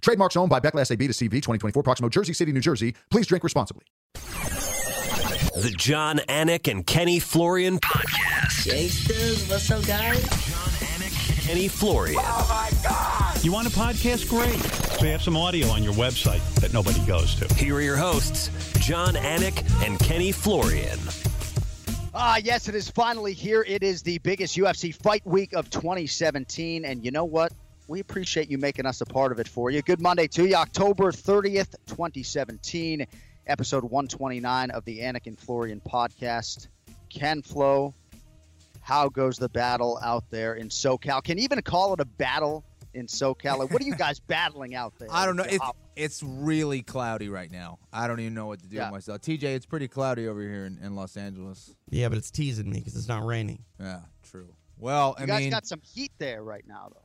Trademarks owned by Beckless AB to CV 2024, Proximo, Jersey City, New Jersey. Please drink responsibly. The Jon Anik and Kenny Florian podcast. Gangsters, what's up, guys? Jon Anik, and Kenny Florian. Oh, my God! You want a podcast? Great. We have some audio on your website that nobody goes to. Here are your hosts, Jon Anik and Kenny Florian. Ah, yes, it is finally here. It is the biggest UFC fight week of 2017. And you know what? We appreciate you making us a part of it for you. Good Monday to you, October 30th, 2017, episode 129 of the Anik and Florian podcast. Ken Flo, how goes the battle out there in SoCal? Can you even call it a battle in SoCal? Like, what are you guys battling out there? I don't know. It's it's really cloudy right now. I don't even know what to do Yeah. with myself. TJ, it's pretty cloudy over here in, in Los Angeles. Yeah, but it's teasing me because it's not raining. Yeah, true. Well, you I guys mean, got some heat there right now, though.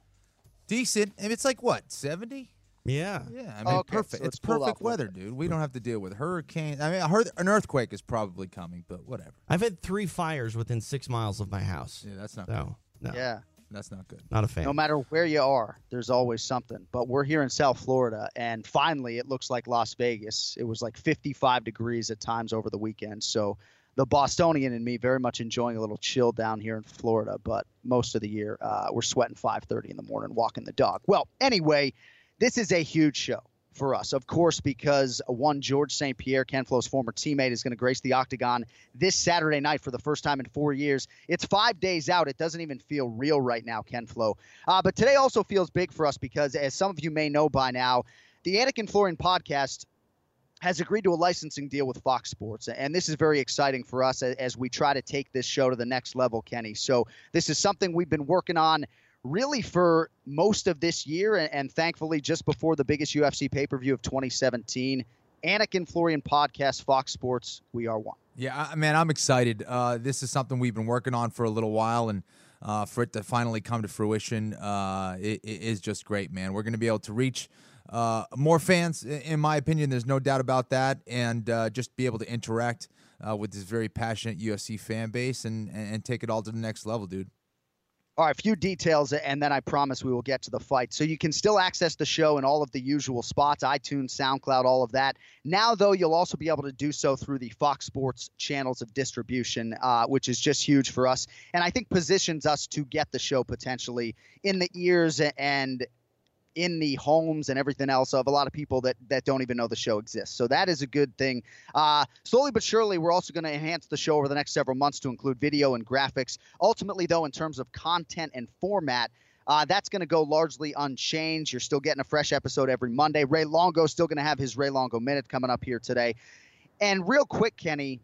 Decent. And it's like what seventy? Yeah. Yeah, I mean, Okay, perfect. so it's it's perfect off weather, dude. We don't have to deal with hurricanes. I mean, I heard an earthquake is probably coming, but whatever. I've had three fires within six miles of my house. Yeah, that's not good. No, Yeah. That's not good. not a fan. No matter where you are, there's always something. But we're here in South Florida, and finally, it looks like Las Vegas. It was like 55 degrees at times over the weekend. So the Bostonian and me very much enjoying a little chill down here in Florida. But most of the year, uh, we're sweating 5:30 in the morning, walking the dog. Well, anyway, this is a huge show for us, of course, because one George St. Pierre, Ken Flo's former teammate, is going to grace the octagon this Saturday night for the first time in four years. It's five days out. It doesn't even feel real right now, Ken Flo. Uh, but today also feels big for us because, as some of you may know by now, the Anik and Florian podcast has agreed to a licensing deal with Fox Sports. And this is very exciting for us as we try to take this show to the next level, Kenny. So, this is something we've been working on really for most of this year. And, and thankfully, just before the biggest UFC pay per view of 2017, Anik and Florian podcast, Fox Sports, we are one. Yeah, I, man, I'm excited. Uh, this is something we've been working on for a little while, and uh, for it to finally come to fruition, uh, it, it is just great, man. We're going to be able to reach uh, more fans, in my opinion. There's no doubt about that, and uh, just be able to interact uh, with this very passionate UFC fan base and, and take it all to the next level, dude. All right, a few details, and then I promise we will get to the fight. So you can still access the show in all of the usual spots iTunes, SoundCloud, all of that. Now, though, you'll also be able to do so through the Fox Sports channels of distribution, uh, which is just huge for us. And I think positions us to get the show potentially in the ears and in the homes and everything else of a lot of people that that don't even know the show exists. So that is a good thing. Uh, slowly but surely, we're also going to enhance the show over the next several months to include video and graphics. Ultimately, though, in terms of content and format. Uh, that's going to go largely unchanged. You're still getting a fresh episode every Monday. Ray Longo still going to have his Ray Longo minute coming up here today. And real quick, Kenny,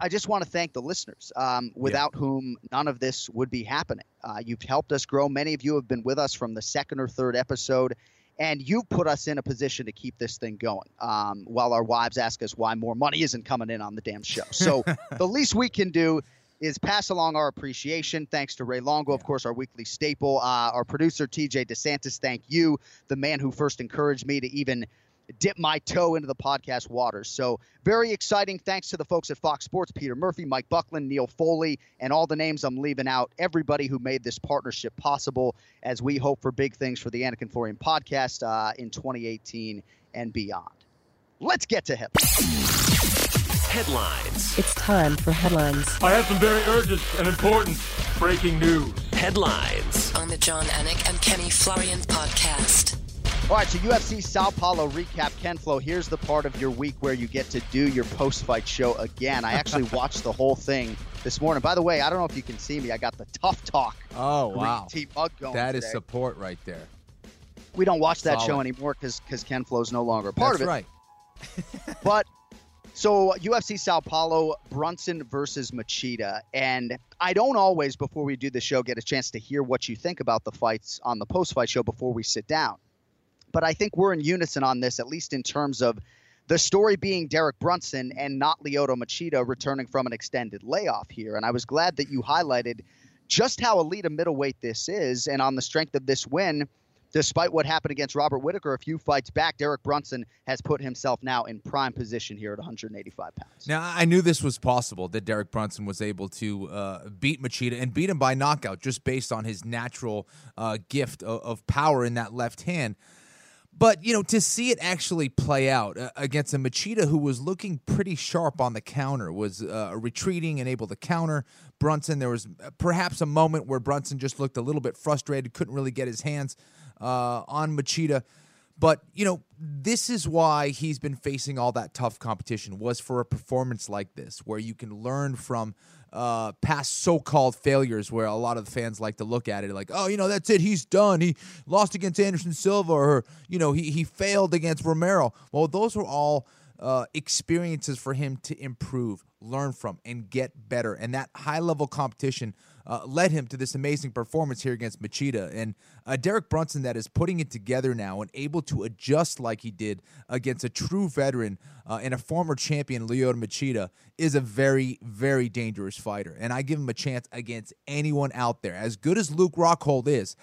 I just want to thank the listeners, um, without whom none of this would be happening. Uh, you've helped us grow. Many of you have been with us from the second or third episode, and you've put us in a position to keep this thing going. Um, while our wives ask us why more money isn't coming in on the damn show. So the least we can do is pass along our appreciation. Thanks to Ray Longo, of course, our weekly staple. Uh, our producer, TJ DeSantis, thank you, the man who first encouraged me to even dip my toe into the podcast waters. So very exciting. Thanks to the folks at Fox Sports, Peter Murphy, Mike Buckland, Neil Foley, and all the names I'm leaving out. Everybody who made this partnership possible as we hope for big things for the Anik and Florian podcast uh, in 2018 and beyond. Let's get to him. Headlines. It's time for headlines I have some very urgent and important breaking news. Headlines. on the Jon Anik and Kenny Florian podcast. All right, so UFC Sao Paulo recap. Ken Flo, here's the part of your week where you get to do your post-fight show again. I actually watched the whole thing this morning. By the way, I don't know if you can see me. I got the Tough Talk Oh wow, tea mug going. that is today. support right there. we don't watch that show anymore because because Ken Flo's no longer a part That's of it. right. But so UFC Sao Paulo, Brunson versus Machida, and I don't always before we do the show get a chance to hear what you think about the fights on the post-fight show before we sit down. But I think we're in unison on this, at least in terms of The story being Derek Brunson and not Lyoto Machida returning from an extended layoff here. And I was glad that you highlighted just how elite a middleweight this is. And on the strength of this win, despite what happened against Robert Whitaker a few fights back, Derek Brunson has put himself now in prime position here at 185 pounds. Now, I knew this was possible that Derek Brunson was able to uh, beat Machida and beat him by knockout just based on his natural uh, gift of, of power in that left hand. But, you know, to see it actually play out uh, against a Machida who was looking pretty sharp on the counter, was uh, retreating and able to counter Brunson. There was perhaps a moment where Brunson just looked a little bit frustrated, couldn't really get his hands uh, on Machida. But, you know, this is why he's been facing all that tough competition, was for a performance like this, where you can learn from uh, past so-called failures where a lot of the fans like to look at it like, oh, you know, that's it, he's done. He lost against Anderson Silva, or you know, he he failed against Romero. Well, those were all uh, experiences for him to improve, learn from, and get better. And that high-level competition uh, led him to this amazing performance here against Machida. And uh, Derek Brunson that is putting it together now and able to adjust like he did against a true veteran uh, and a former champion, Lyoto Machida, is a very, very dangerous fighter. And I give him a chance against anyone out there. As good as Luke Rockhold is,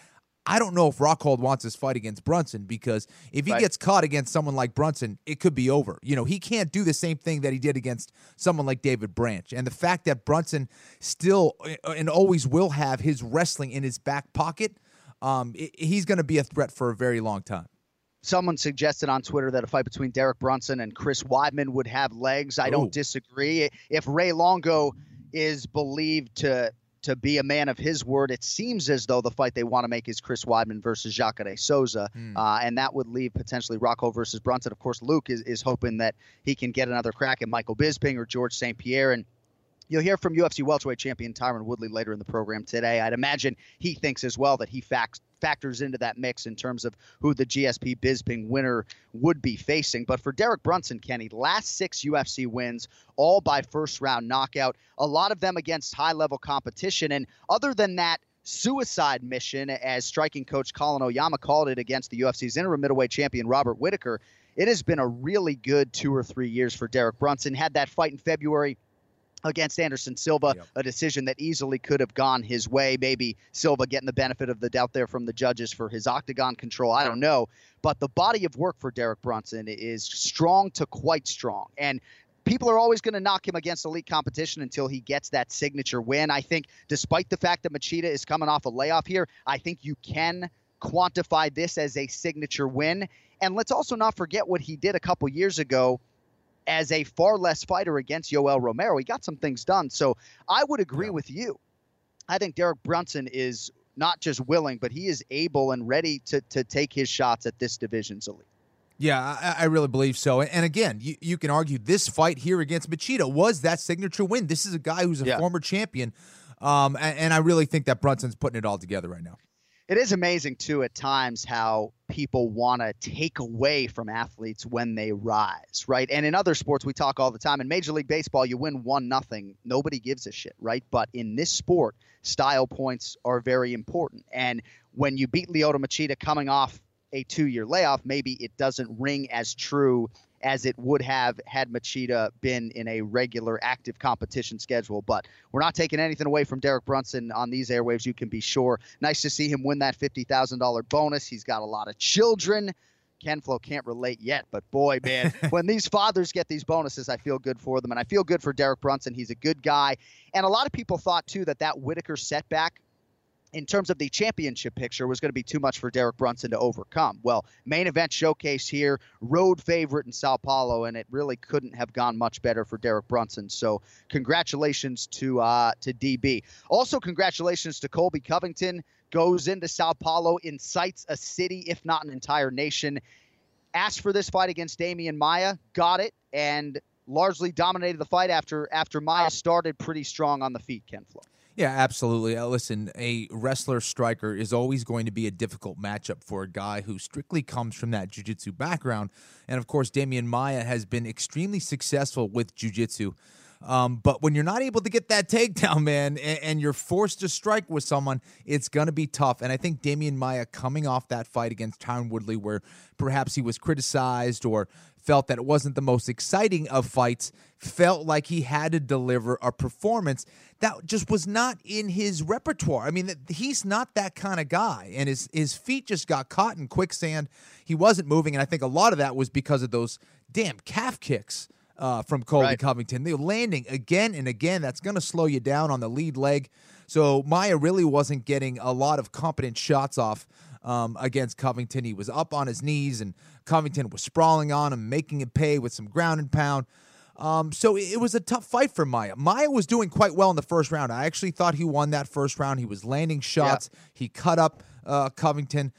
I don't know if Rockhold wants this fight against Brunson because if he Right. gets caught against someone like Brunson, it could be over. You know, he can't do the same thing that he did against someone like David Branch. And the fact that Brunson still uh, and always will have his wrestling in his back pocket, um, i- he's going to be a threat for a very long time. Someone suggested on Twitter that a fight between Derek Brunson and Chris Weidman would have legs. I don't disagree. If Ray Longo is believed to to be a man of his word, it seems as though the fight they want to make is Chris Weidman versus Jacare Souza, Hmm. uh, and that would leave potentially Rocco versus Brunson. Of course, Luke is, is hoping that he can get another crack at Michael Bisping or George St. Pierre, and You'll hear from UFC welterweight champion Tyron Woodley later in the program today. I'd imagine he thinks as well that he fact, factors into that mix in terms of who the GSP Bisping winner would be facing. But for Derek Brunson, Kenny, last six UFC wins, all by first round knockout, a lot of them against high level competition. And other than that, suicide mission, as striking coach Colin Oyama called it against the UFC's interim middleweight champion Robert Whitaker, it has been a really good two or three years for Derek Brunson. Had that fight in February against Anderson Silva, Yep. a decision that easily could have gone his way. Maybe Silva getting the benefit of the doubt there from the judges for his octagon control. I don't know. But the body of work for Derek Brunson is strong to quite strong. And people are always going to knock him against elite competition until he gets that signature win. I think, despite the fact that Machida is coming off a layoff here, I think you can quantify this as a signature win. And let's also not forget what he did a couple years ago as a far less fighter against Yoel Romero. He got some things done. So I would agree Yeah. with you. I think Derek Brunson is not just willing, but he is able and ready to to take his shots at this division's elite. Yeah, I, I really believe so. And, again, you, you can argue this fight here against Machida was that signature win. This is a guy who's a Yeah. former champion. Um, and, and I really think that Brunson's putting it all together right now. It is amazing too at times how people want to take away from athletes when they rise, right? And in other sports we talk all the time. In Major League Baseball, you win one nothing, nobody gives a shit, right? But in this sport, style points are very important. And when you beat Lyoto Machida coming off a two-year layoff, maybe it doesn't ring as true as it would have had Machida been in a regular active competition schedule. But we're not taking anything away from Derek Brunson on these airwaves, you can be sure. Nice to see him win that $50,000 bonus. He's got a lot of children. Ken Flo can't relate yet, but boy, man, when these fathers get these bonuses, I feel good for them. And I feel good for Derek Brunson. He's a good guy. And a lot of people thought, too, that that Whitaker setback in terms of the championship picture was going to be too much for Derek Brunson to overcome. Well, main event showcase here, road favorite in Sao Paulo, and it really couldn't have gone much better for Derek Brunson. So, congratulations to uh, to DB. Also, congratulations to Colby Covington. Goes into Sao Paulo, incites a city, if not an entire nation. Asked for this fight against Demian Maia, got it, and largely dominated the fight after after Maia started pretty strong on the feet. Ken Flo. Yeah, absolutely. Uh, listen, a wrestler striker is always going to be a difficult matchup for a guy who strictly comes from that jiu-jitsu background. And of course, Demian Maia has been extremely successful with jiu-jitsu. Um, but when you're not able to get that takedown, man, and, and you're forced to strike with someone, it's going to be tough. And I think Demian Maia coming off that fight against Tyron Woodley, where perhaps he was criticized or felt that it wasn't the most exciting of fights, felt like he had to deliver a performance that just was not in his repertoire. I mean, he's not that kind of guy, and his his feet just got caught in quicksand. He wasn't moving, and I think a lot of that was because of those damn calf kicks uh, from Colby Right. Covington. They're landing again and again. That's going to slow you down on the lead leg. So Maia really wasn't getting a lot of competent shots off um, against Covington. He was up on his knees, and Covington was sprawling on him, making him pay with some ground and pound. Um, so it was a tough fight for Maia. Maia was doing quite well in the first round. I actually thought he won that first round. He was landing shots. He cut up uh, Covington.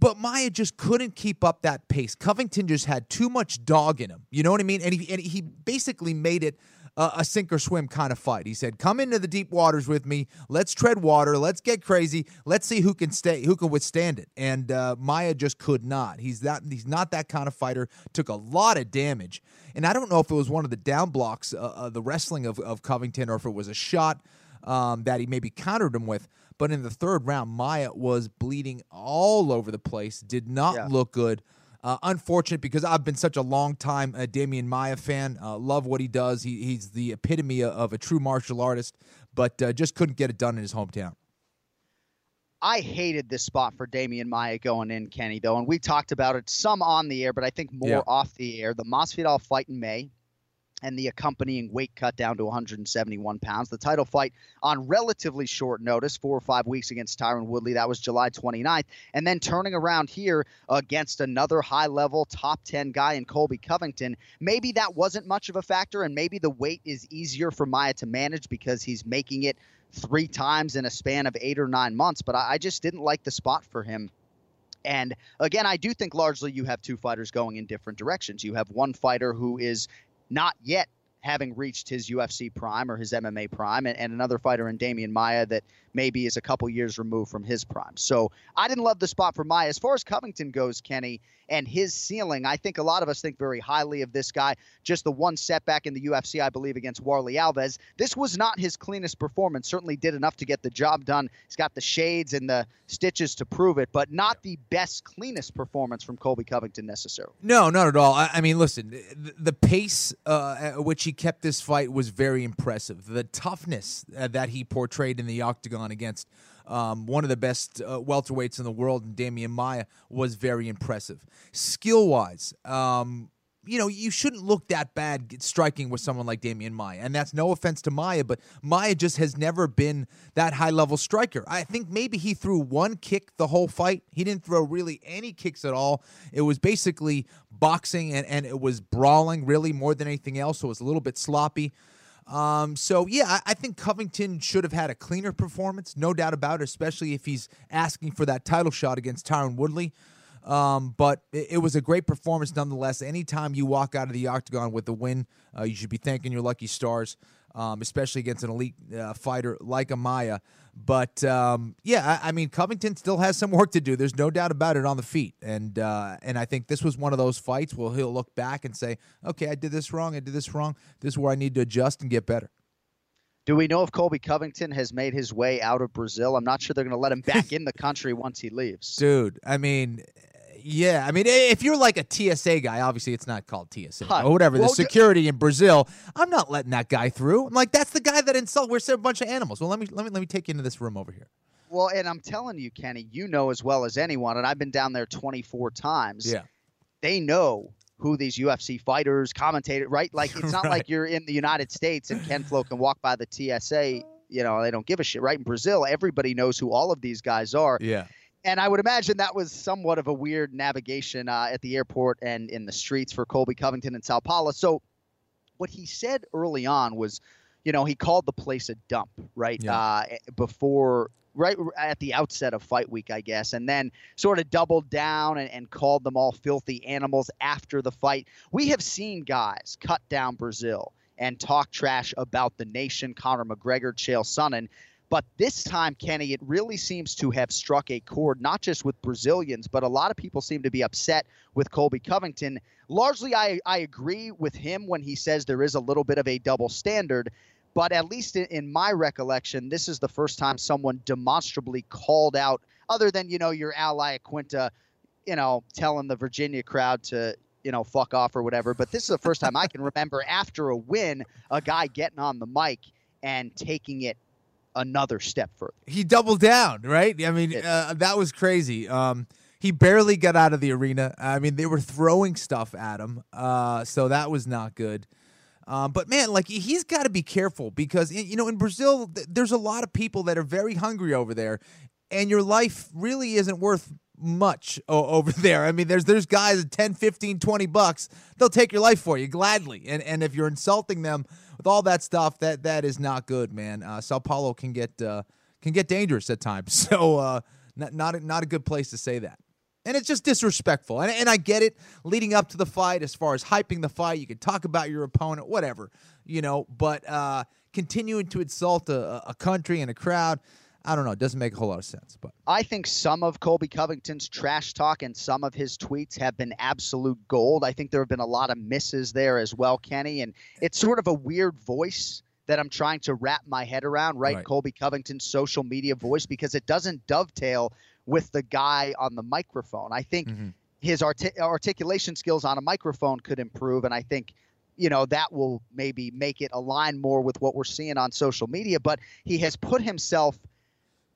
But Maia just couldn't keep up that pace. Covington just had too much dog in him. You know what I mean? And he, and he basically made it a, a sink or swim kind of fight. He said, "Come into the deep waters with me. Let's tread water. Let's get crazy. Let's see who can stay, who can withstand it." And uh, Maia just could not. He's that. He's not that kind of fighter. Took a lot of damage. And I don't know if it was one of the down blocks, uh, uh, the wrestling of, of Covington, or if it was a shot um, that he maybe countered him with. But in the third round, Maia was bleeding all over the place. Did not Yeah. look good. Uh, unfortunate because I've been such a long time uh, Demian Maia fan. Uh, love what he does. He, he's the epitome of a true martial artist, but uh, just couldn't get it done in his hometown. I hated this spot for Demian Maia going in, Kenny, though, and we talked about it some on the air, but I think more Yeah. off the air. The Masvidal fight in May and the accompanying weight cut down to 171 pounds. The title fight on relatively short notice, four or five weeks against Tyron Woodley. That was July 29th. And then turning around here against another high level top 10 guy in Colby Covington. Maybe that wasn't much of a factor, and maybe the weight is easier for Maia to manage because he's making it three times in a span of eight or nine months. But I, just didn't like the spot for him. And again, I do think largely you have two fighters going in different directions. You have one fighter who is not yet having reached his UFC prime or his MMA prime, and, and another fighter in Demian Maia that maybe is a couple years removed from his prime. So I didn't love the spot for Maia. As far as Covington goes, Kenny, and his ceiling, I think a lot of us think very highly of this guy. Just the one setback in the UFC, I believe, against Warley Alves. This was not his cleanest performance. Certainly did enough to get the job done. He's got the shades and the stitches to prove it, but not the best, cleanest performance from Colby Covington necessarily. No, not at all. I, I mean, listen, the, the pace uh, at which he kept this fight was very impressive. The toughness uh, that he portrayed in the octagon against um, one of the best uh, welterweights in the world, Demian Maia, was very impressive. Skill wise, um, you know, you shouldn't look that bad striking with someone like Demian Maia. And that's no offense to Maia, but Maia just has never been that high level striker. I think maybe he threw one kick the whole fight. He didn't throw really any kicks at all. It was basically boxing and, and it was brawling really more than anything else. So it was a little bit sloppy. Um, so yeah, I, I think Covington should have had a cleaner performance, no doubt about it, especially if he's asking for that title shot against Tyron Woodley. Um, but it, it was a great performance nonetheless. Anytime you walk out of the octagon with a win, uh, you should be thanking your lucky stars, um, especially against an elite uh, fighter like Amaya. But um, yeah, I, I mean, Covington still has some work to do. There's no doubt about it on the feet, and uh, and I think this was one of those fights where he'll look back and say, "Okay, I did this wrong. I did this wrong. This is where I need to adjust and get better." Do we know if Colby Covington has made his way out of Brazil? I'm not sure they're going to let him back in the country once he leaves. Dude, I mean, yeah, I mean, if you're like a TSA guy, obviously it's not called TSA Huh. or whatever. Well, the security in Brazil, I'm not letting that guy through. I'm like, that's the guy that insult. We're a bunch of animals. Well, let me let me let me take you into this room over here. Well, and I'm telling you, Kenny, you know as well as anyone, and I've been down there 24 times. Yeah. They know who these UFC fighters, commentators, right? Like it's not Right. like you're in the United States and Ken Flo can walk by the TSA. You know, they don't give a shit, right? In Brazil, everybody knows who all of these guys are. Yeah. And I would imagine that was somewhat of a weird navigation uh, at the airport and in the streets for Colby Covington and Sao Paulo. So, what he said early on was, you know, he called the place a dump, right? Yeah. Uh, before, right at the outset of fight week, I guess, and then sort of doubled down and, and called them all filthy animals after the fight. We have seen guys cut down Brazil and talk trash about the nation, Conor McGregor, Chael Sonnen. But this time, Kenny, it really seems to have struck a chord, not just with Brazilians, but a lot of people seem to be upset with Colby Covington. Largely, I, I agree with him when he says there is a little bit of a double standard. But at least in, my recollection, this is the first time someone demonstrably called out, other than, you know, your ally Quinta, you know, telling the Virginia crowd to you know, fuck off or whatever. But this is the first time I can remember after a win, a guy getting on the mic and taking it another step further. He doubled down, right? I mean, uh, that was crazy. Um, he barely got out of the arena. I mean, they were throwing stuff at him, uh, so that was not good. Um, but man, like he's got to be careful because you know in Brazil, th- there's a lot of people that are very hungry over there, and your life really isn't worth much o- over there. I mean, there's there's guys at 10, 15, 20 bucks, they'll take your life for you gladly. And and if you're insulting them with all that stuff, that that is not good, man. Uh, Sao Paulo can get uh, can get dangerous at times. So uh, not not a, not a good place to say that. And it's just disrespectful. And, and I get it leading up to the fight, as far as hyping the fight, you can talk about your opponent, whatever, you know, but uh, continuing to insult a, a country and a crowd, I don't know. It doesn't make a whole lot of sense. But I think some of Colby Covington's trash talk and some of his tweets have been absolute gold. I think there have been a lot of misses there as well, Kenny. And it's sort of a weird voice that I'm trying to wrap my head around, right? Right. Colby Covington's social media voice, because it doesn't dovetail with the guy on the microphone. I think mm-hmm. his arti- articulation skills on a microphone could improve. And I think you know that will maybe make it align more with what we're seeing on social media but he has put himself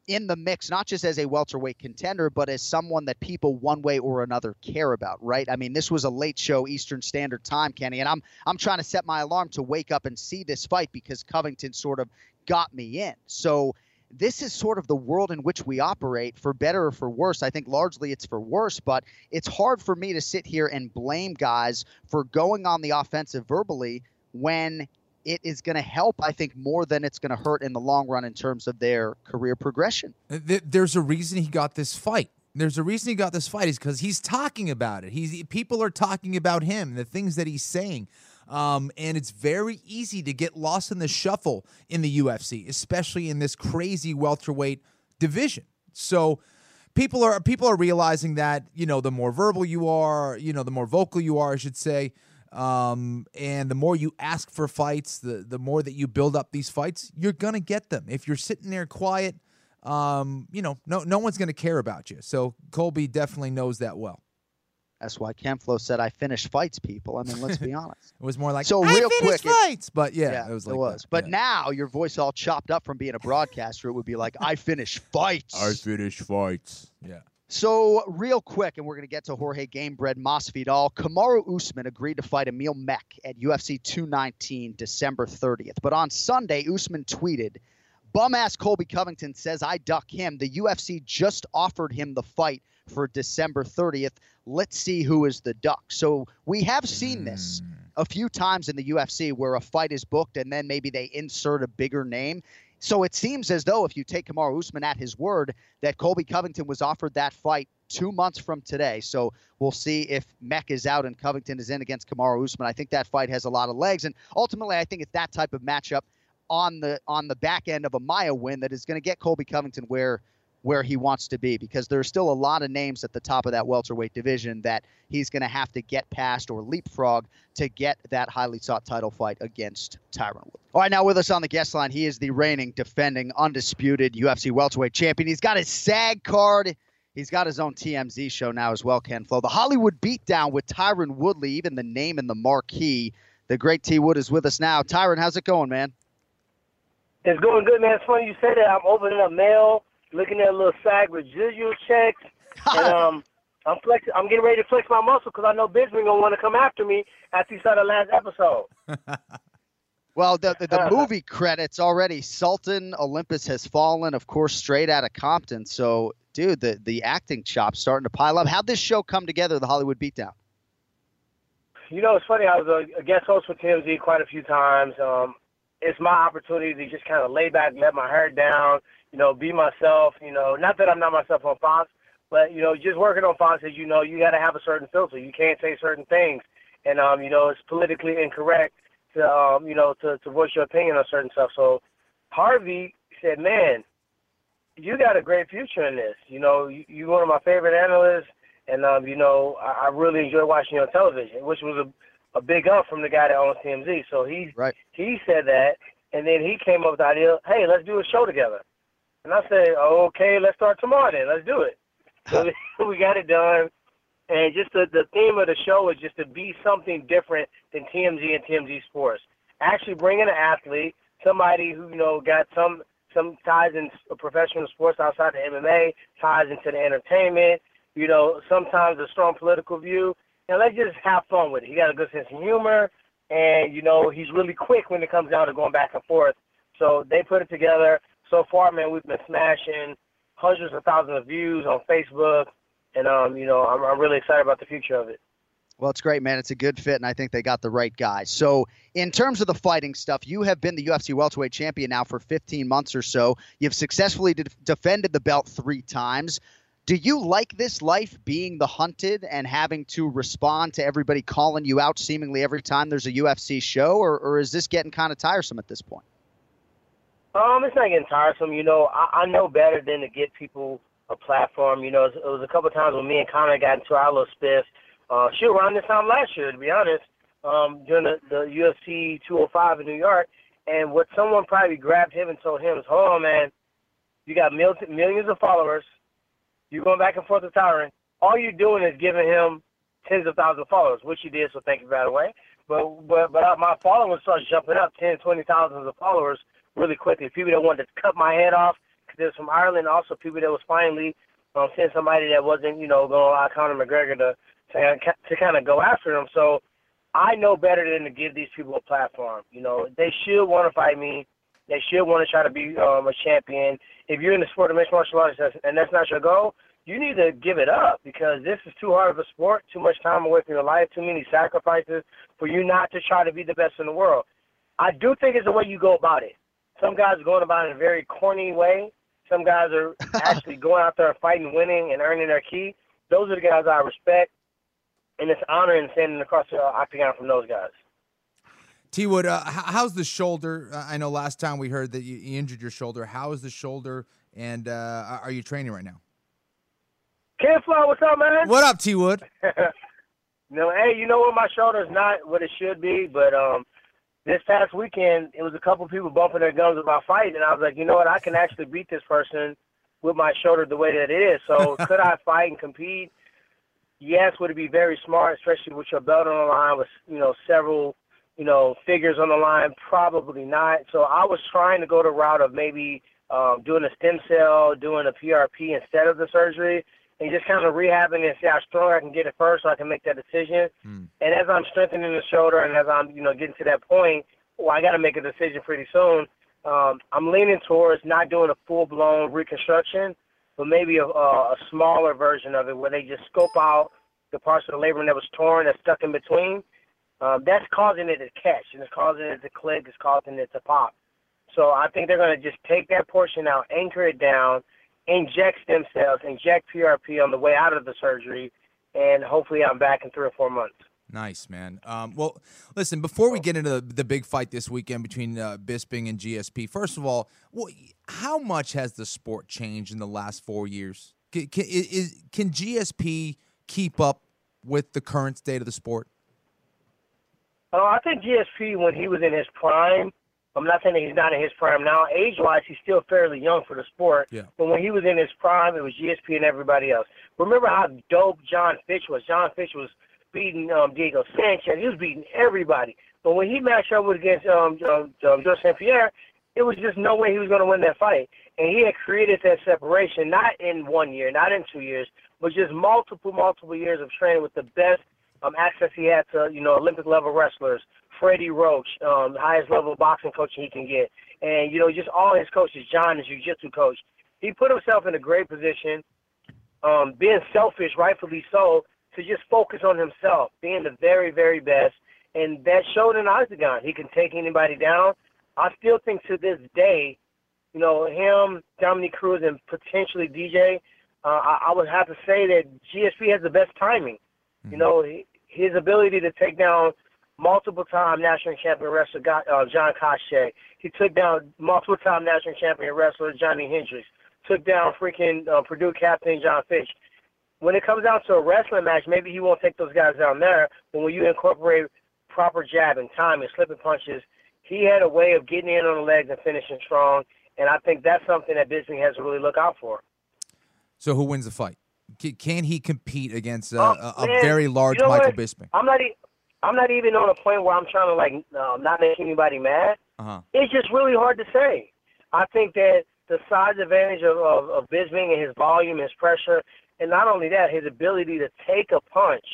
in the mix not just as a welterweight contender but as someone that people one way or another care about right i mean this was a late show eastern standard time kenny and i'm i'm trying to set my alarm to wake up and see this fight because covington sort of got me in so this is sort of the world in which we operate for better or for worse. I think largely it's for worse, but it's hard for me to sit here and blame guys for going on the offensive verbally when it is going to help, I think, more than it's going to hurt in the long run in terms of their career progression. There's a reason he got this fight. There's a reason he got this fight is because he's talking about it. He's people are talking about him, the things that he's saying. Um, and it's very easy to get lost in the shuffle in the UFC, especially in this crazy welterweight division. So people are people are realizing that you know the more verbal you are, you know the more vocal you are, I should say, um, and the more you ask for fights, the the more that you build up these fights, you're gonna get them. If you're sitting there quiet, um, you know no no one's gonna care about you. So Colby definitely knows that well. That's why Ken Flo said, "I finish fights, people." I mean, let's be honest. It was more like So I real finished quick, it- fights, but yeah, it was like it was. that. But Yeah. now your voice all chopped up from being a broadcaster. It would be like, "I finish fights." I finish fights. Yeah. So, real quick, and we're going to get to Jorge Gamebred Masvidal. Kamaru Usman agreed to fight Emil Meek at UFC 219 December 30th. But on Sunday, Usman tweeted, Bum ass Colby Covington says I duck him. The UFC just offered him the fight for December 30th. Let's see who is the duck. So, we have seen this hmm. a few times in the UFC where a fight is booked and then maybe they insert a bigger name. So it seems as though if you take Kamaru Usman at his word, that Colby Covington was offered that fight two months from today. So we'll see if Meek is out and Covington is in against Kamaru Usman. I think that fight has a lot of legs, and ultimately, I think it's that type of matchup on the on the back end of a Maia win that is going to get Colby Covington where where he wants to be because there's still a lot of names at the top of that welterweight division that he's going to have to get past or leapfrog to get that highly sought title fight against Tyron Wood. All right, now with us on the guest line, he is the reigning, defending, undisputed UFC welterweight champion. He's got his SAG card. He's got his own TMZ show now as well, Ken Flo. The Hollywood Beatdown with Tyron Woodley, even the name and the marquee. The great T Wood is with us now. Tyron, how's it going, man? It's going good, man. It's funny you say that. I'm opening up mail, looking at a little SAG residual checks, and um, I'm flex. I'm getting ready to flex my muscle because I know Benjamin gonna want to come after me after he saw the last episode. Well, the, the, the movie credits already. Sultan, Olympus Has Fallen, of course, straight out of Compton. So, dude, the, the acting chops starting to pile up. How'd this show come together, the Hollywood Beatdown? You know, it's funny. I was a, a guest host for TMZ quite a few times. Um, it's my opportunity to just kind of lay back, and let my hair down, you know, be myself. You know, not that I'm not myself on Fox, but you know, just working on Fox, as you know, you got to have a certain filter. You can't say certain things, and um, you know, it's politically incorrect to um, you know, to to voice your opinion on certain stuff. So Harvey said, "Man, you got a great future in this. You know, you, you're one of my favorite analysts, and um, you know, I, I really enjoy watching you on television, which was a a big up from the guy that owns TMZ. So he right. he said that, and then he came up with the idea, hey, let's do a show together. And I said, okay, let's start tomorrow then. Let's do it. So we got it done. And just the, the theme of the show is just to be something different than TMZ and TMZ Sports. Actually bring in an athlete, somebody who, you know, got some some ties in professional sports outside the MMA, ties into the entertainment, you know, sometimes a strong political view. And let's just have fun with it. He got a good sense of humor, and, you know, he's really quick when it comes down to going back and forth. So they put it together. So far, man, we've been smashing hundreds of thousands of views on Facebook, and um, you know, I'm, I'm really excited about the future of it. Well, it's great, man. It's a good fit, and I think they got the right guy. So, in terms of the fighting stuff, you have been the UFC welterweight champion now for 15 months or so. You've successfully de- defended the belt three times. Do you like this life being the hunted and having to respond to everybody calling you out seemingly every time there's a UFC show, or, or is this getting kind of tiresome at this point? Um, it's not getting tiresome. You know, I, I know better than to get people a platform. You know, it was, it was a couple of times when me and Conor got into our little spiff. Uh, shoot, around this time last year, to be honest, um, during the, the UFC 205 in New York. And what someone probably grabbed him and told him is, hold on, man, you got millions, millions of followers. You're going back and forth with Tyron. All you're doing is giving him tens of thousands of followers, which you did, so thank you, by the way. But but but my followers started jumping up, ten, twenty thousands of followers really quickly. People that wanted to cut my head off, because they're from Ireland. Also, people that was finally um, seeing somebody that wasn't, you know, going to allow Conor McGregor to to, to kind of go after them. So I know better than to give these people a platform. You know, they should want to fight me. They should want to try to be um, a champion. If you're in the sport of mixed martial arts and that's not your goal, you need to give it up because this is too hard of a sport, too much time away from your life, too many sacrifices for you not to try to be the best in the world. I do think it's the way you go about it. Some guys are going about it in a very corny way. Some guys are actually going out there fighting, winning, and earning their key. Those are the guys I respect, and it's honoring standing across the octagon from those guys. T Wood, uh, how's the shoulder? Uh, I know last time we heard that you, you, injured your shoulder. How is the shoulder, and uh, are you training right now? Ken Flo, what's up, man? What up, T Wood? no, hey, you know what? My shoulder's not what it should be, but um, this past weekend, it was a couple people bumping their gums about fighting, and I was like, you know what? I can actually beat this person with my shoulder the way that it is. So could I fight and compete? Yes. Would it be very smart, especially with your belt on the line, with you know several you know, figures on the line? Probably not. So I was trying to go the route of maybe um, doing a stem cell, doing a PRP instead of the surgery, and just kind of rehabbing and see how strong I can get it first so I can make that decision. Mm. And as I'm strengthening the shoulder and as I'm, you know, getting to that point, well, I got to make a decision pretty soon. Um, I'm leaning towards not doing a full-blown reconstruction, but maybe a, a, a smaller version of it where they just scope out the parts of the labrum that was torn that's stuck in between um, that's causing it to catch and it's causing it to click, it's causing it to pop. So I think they're going to just take that portion out, anchor it down, inject stem cells, inject PRP on the way out of the surgery, and hopefully I'm back in three or four months. Nice, man. Um, well, listen, before we get into the, the big fight this weekend between uh, Bisping and GSP, first of all, well, how much has the sport changed in the last four years? Can, can, is, can GSP keep up with the current state of the sport? Uh, I think GSP when he was in his prime. I'm not saying that he's not in his prime now. Age-wise, he's still fairly young for the sport. Yeah. But when he was in his prime, it was GSP and everybody else. Remember how dope Jon Fitch was? Jon Fitch was beating um, Diego Sanchez. He was beating everybody. But when he matched up with against um, um, um, George St. Pierre, it was just no way he was going to win that fight. And he had created that separation, not in one year, not in two years, but just multiple, multiple years of training with the best um, access he had to, you know, Olympic level wrestlers, Freddie Roach, um, highest level boxing coaching he can get, and you know, just all his coaches. John, his jiu-jitsu coach, he put himself in a great position, um, being selfish, rightfully so, to just focus on himself, being the very, very best, and that showed in Octagon. He can take anybody down. I still think to this day, you know, him, Dominick Cruz, and potentially DJ. Uh, I, I would have to say that GSP has the best timing. Mm-hmm. You know, his ability to take down multiple-time national champion wrestler uh, John Koscheck. He took down multiple-time national champion wrestler Johnny Hendricks. Took down freaking uh, Purdue captain Jon Fitch. When it comes down to a wrestling match, maybe he won't take those guys down there. But when you incorporate proper jabbing, timing, and slipping punches, he had a way of getting in on the legs and finishing strong. And I think that's something that Bisping has to really look out for. So who wins the fight? Can, he compete against a, Oh, a, a man, very large you know Michael what? Bisping? I'm not. E- I'm not even on a point where I'm trying to like uh, not make anybody mad. Uh-huh. It's just really hard to say. I think that the size advantage of, of, of Bisping and his volume, his pressure, and not only that, his ability to take a punch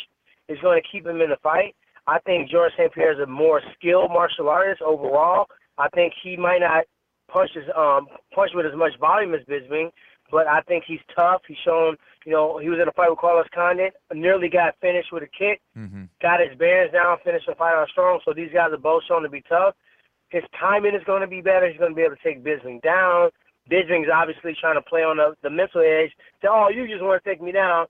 is going to keep him in the fight. I think George St. Pierre is a more skilled martial artist overall. I think he might not punch his um punch with as much volume as Bisping, but I think he's tough. He's shown, you know, he was in a fight with Carlos Condit, nearly got finished with a kick, Mm-hmm. got his bearings down, finished the fight on strong. So these guys are both shown to be tough. His timing is going to be better. He's going to be able to take Bisping down. Bisping's obviously trying to play on the, the mental edge. Say, oh, you just want to take me down.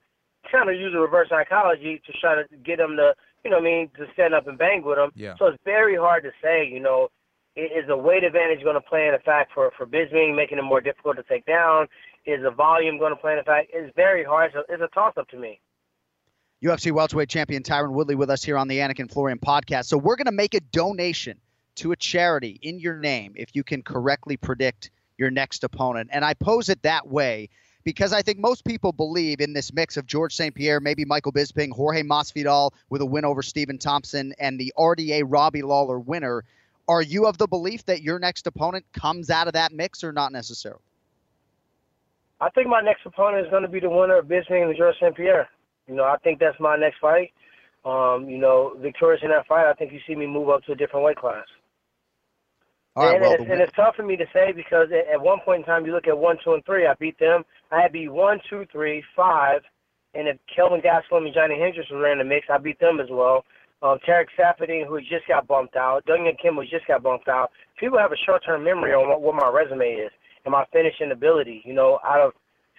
Kind of use a reverse psychology to try to get him to, you know what I mean, to stand up and bang with him. Yeah. So it's very hard to say, you know, is the weight advantage going to play in effect for, for Bisping, making it more difficult to take down? Is the volume going to play in effect? It's very hard. It's a, it's a toss-up to me. UFC welterweight champion Tyron Woodley with us here on the Anik and Florian podcast. So we're going to make a donation to a charity in your name if you can correctly predict your next opponent. And I pose it that way because I think most people believe in this mix of George St. Pierre, maybe Michael Bisping, Jorge Masvidal with a win over Stephen Thompson, and the RDA Robbie Lawler winner. Are you of the belief that your next opponent comes out of that mix or not necessarily? I think my next opponent is going to be the winner of Bisping and George St. Pierre. You know, I think that's my next fight. Um, you know, victorious in that fight, I think you see me move up to a different weight class. All right, and, well, it's, the and it's tough for me to say because at, at one point in time, you look at one, two, and three. I beat them. I had beat one, two, three, five, and if Kelvin Gastelum and Johnny Hendricks were in the mix, I beat them as well. Um, Tarec Saffiedine, who just got bumped out, Dong Hyun Kim, who just got bumped out. People have a short-term memory on what, what my resume is and my finishing ability. You know, out of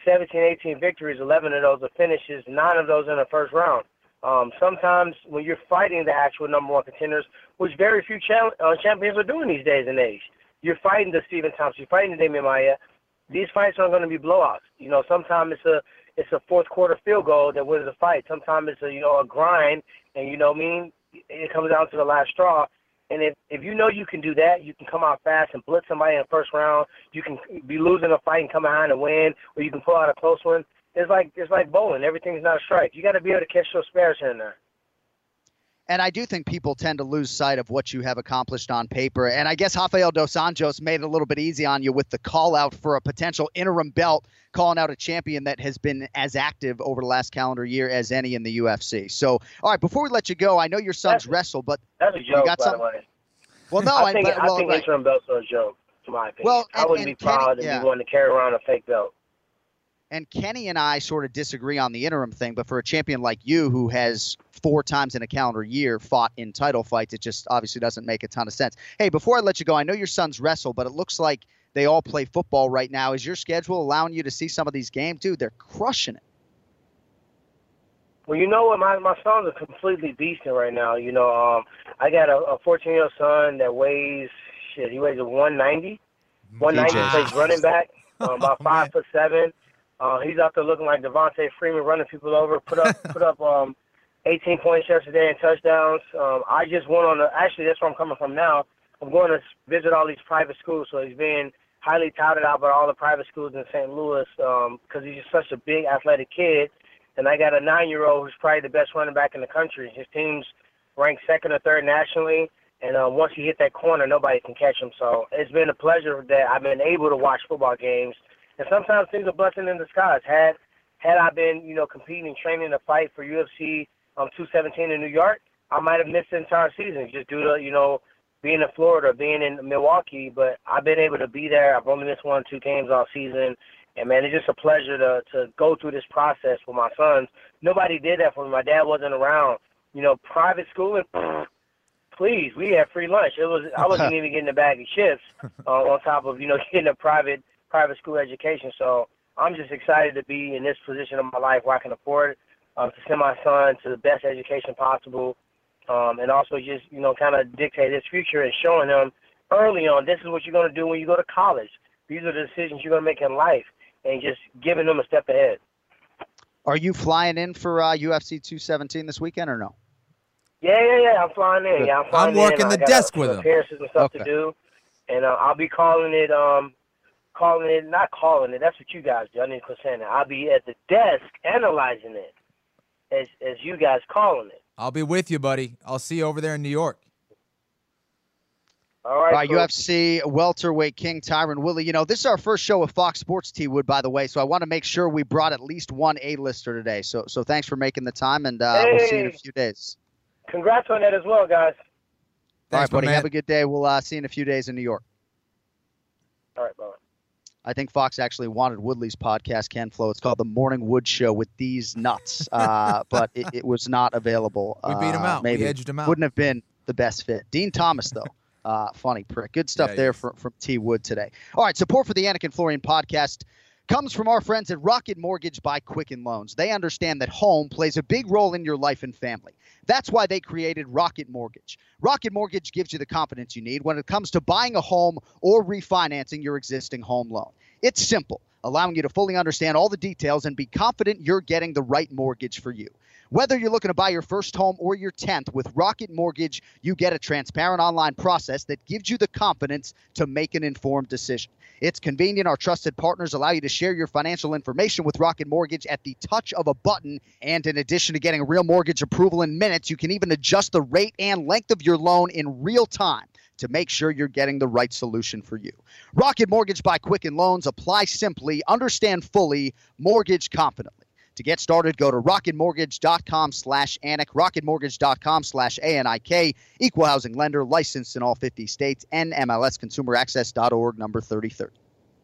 17, 18 victories, 11 of those are finishes, nine of those in the first round. Um, sometimes when you're fighting the actual number one contenders, which very few cha- uh, champions are doing these days and age, you're fighting the Stephen Thompson, you're fighting the Demian Maia. These fights aren't going to be blowouts. You know, sometimes it's a it's a fourth quarter field goal that wins the fight. Sometimes it's a you know a grind, and you know what I mean it comes down to the last straw. And if if you know you can do that, you can come out fast and blitz somebody in the first round. You can be losing a fight and come behind and win, or you can pull out a close one. It's like it's like bowling. Everything's not a strike. You got to be able to catch those spares and there. And I do think people tend to lose sight of what you have accomplished on paper. And I guess Rafael Dos Anjos made it a little bit easy on you with the call out for a potential interim belt, calling out a champion that has been as active over the last calendar year as any in the UFC. So, all right, before we let you go, I know your sons That's- wrestle, but That's a joke, got by something? the way. well, no, I think I well, think right. interim belts are a joke, to my opinion. Well, I and- wouldn't and be proud to yeah. be one to carry around a fake belt. And Kenny and I sort of disagree on the interim thing, but for a champion like you who has four times in a calendar year fought in title fights, it just obviously doesn't make a ton of sense. Hey, before I let you go, I know your sons wrestle, but it looks like they all play football right now. Is your schedule allowing you to see some of these games? Dude, they're crushing it. Well, you know what? My my sons are completely beasting right now. You know, um, I got a, a 14 year old son that weighs shit. He weighs a 190. 190 PJ. plays running back, um, about Oh, five man. foot seven. Uh, he's out there looking like Devonta Freeman, running people over. Put up put up um, 18 points yesterday and touchdowns. Um, I just went on. A, actually, that's where I'm coming from now. I'm going to visit all these private schools, so he's being highly touted out by all the private schools in St. Louis because he's just such a big athletic kid. And I got a nine-year-old who's probably the best running back in the country. His team's ranked second or third nationally, and uh, once he hit that corner, nobody can catch him. So it's been a pleasure that I've been able to watch football games. And sometimes things are blessing in disguise. Had had I been, you know, competing, and training to fight for UFC um, 217 in New York, I might have missed the entire season just due to, you know, being in Florida, being in Milwaukee. But I've been able to be there. I've only missed one or two games all season. And man, it's just a pleasure to to go through this process with my sons. Nobody did that for me. My dad wasn't around. You know, private schooling. Please, we had free lunch. It was I wasn't even getting a bag of chips uh, on top of you know getting a private private school education. So I'm just excited to be in this position of my life where I can afford um, to send my son to the best education possible, um, and also just you know kind of dictate his future and showing him early on this is what you're going to do when you go to college. These are the decisions you're going to make in life, and just giving them a step ahead. Are you flying in for uh, UFC 217 this weekend or no? Yeah, yeah, yeah. I'm flying in. Good. Yeah, I'm flying I'm working in. the I got desk with him. Appearances and stuff Okay. to do, and uh, I'll be calling it. Um, calling it, not calling it. That's what you guys do. I need to quit saying that. I'll be at the desk analyzing it, as as you guys calling it. I'll be with you, buddy. I'll see you over there in New York. All right. All right. UFC welterweight king Tyron Willie. You know, this is our first show with Fox Sports T Wood, by the way. So I want to make sure we brought at least one A-lister today. So so thanks for making the time, and uh, we'll see you in a few days. Congrats on that as well, guys. All Thanks, right, buddy. man. Have a good day. We'll uh, see you in a few days in New York. All right, bye. I think Fox actually wanted Woodley's podcast, Ken Flo. It's called The Morning Wood Show with These Nuts, uh, but it, it was not available. We beat him Uh, out. We Maybe edged him out. Wouldn't have been the best fit. Din Thomas, though. Uh, funny prick. Good stuff Yeah, he there from, from T Wood today. All right, support for the Anik and Florian podcast comes from our friends at Rocket Mortgage by Quicken Loans. They understand that home plays a big role in your life and family. That's why they created Rocket Mortgage. Rocket Mortgage gives you the confidence you need when it comes to buying a home or refinancing your existing home loan. It's simple, allowing you to fully understand all the details and be confident you're getting the right mortgage for you. Whether you're looking to buy your first home or your 10th, with Rocket Mortgage, you get a transparent online process that gives you the confidence to make an informed decision. It's convenient. Our trusted partners allow you to share your financial information with Rocket Mortgage at the touch of a button. And in addition to getting a real mortgage approval in minutes, you can even adjust the rate and length of your loan in real time to make sure you're getting the right solution for you. Rocket Mortgage by Quicken Loans. Apply simply, understand fully, mortgage confidently. To get started, go to rocketmortgage.com slash ANIK, rocketmortgage.com slash ANIK, equal housing lender, licensed in all 50 states, NMLSconsumeraccess.org, number 3030.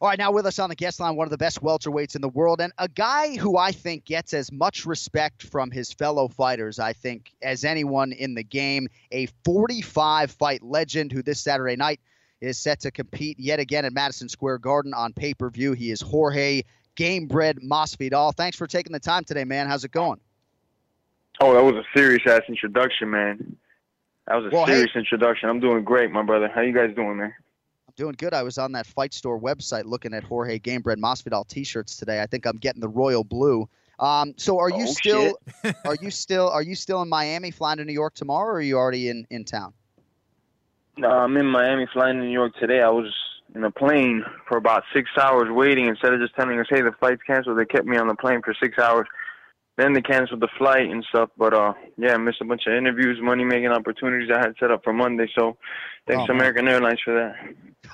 All right, now with us on the guest line, one of the best welterweights in the world, and a guy who I think gets as much respect from his fellow fighters, I think, as anyone in the game. A 45 fight legend who this Saturday night is set to compete yet again at Madison Square Garden on pay per view. He is Jorge Gamebred Masvidal. Thanks for taking the time today, man. How's it going? Oh, that was a serious ass introduction, man. That was a Well, hey- serious introduction. I'm doing great, my brother. How you guys doing, man? I'm doing good. I was on that Fight Store website looking at Jorge Gamebred Masvidal T-shirts today. I think I'm getting the royal blue. Um, so are you Oh, still are you still are you still in Miami flying to New York tomorrow or are you already in, in town? No, I'm in Miami, flying to New York today. I was in a plane for about six hours waiting. Instead of just telling us, "Hey, the flight's canceled," they kept me on the plane for six hours. Then they canceled the flight and stuff. But uh, yeah, I missed a bunch of interviews, money making opportunities I had set up for Monday. So thanks Oh, man. American Airlines for that.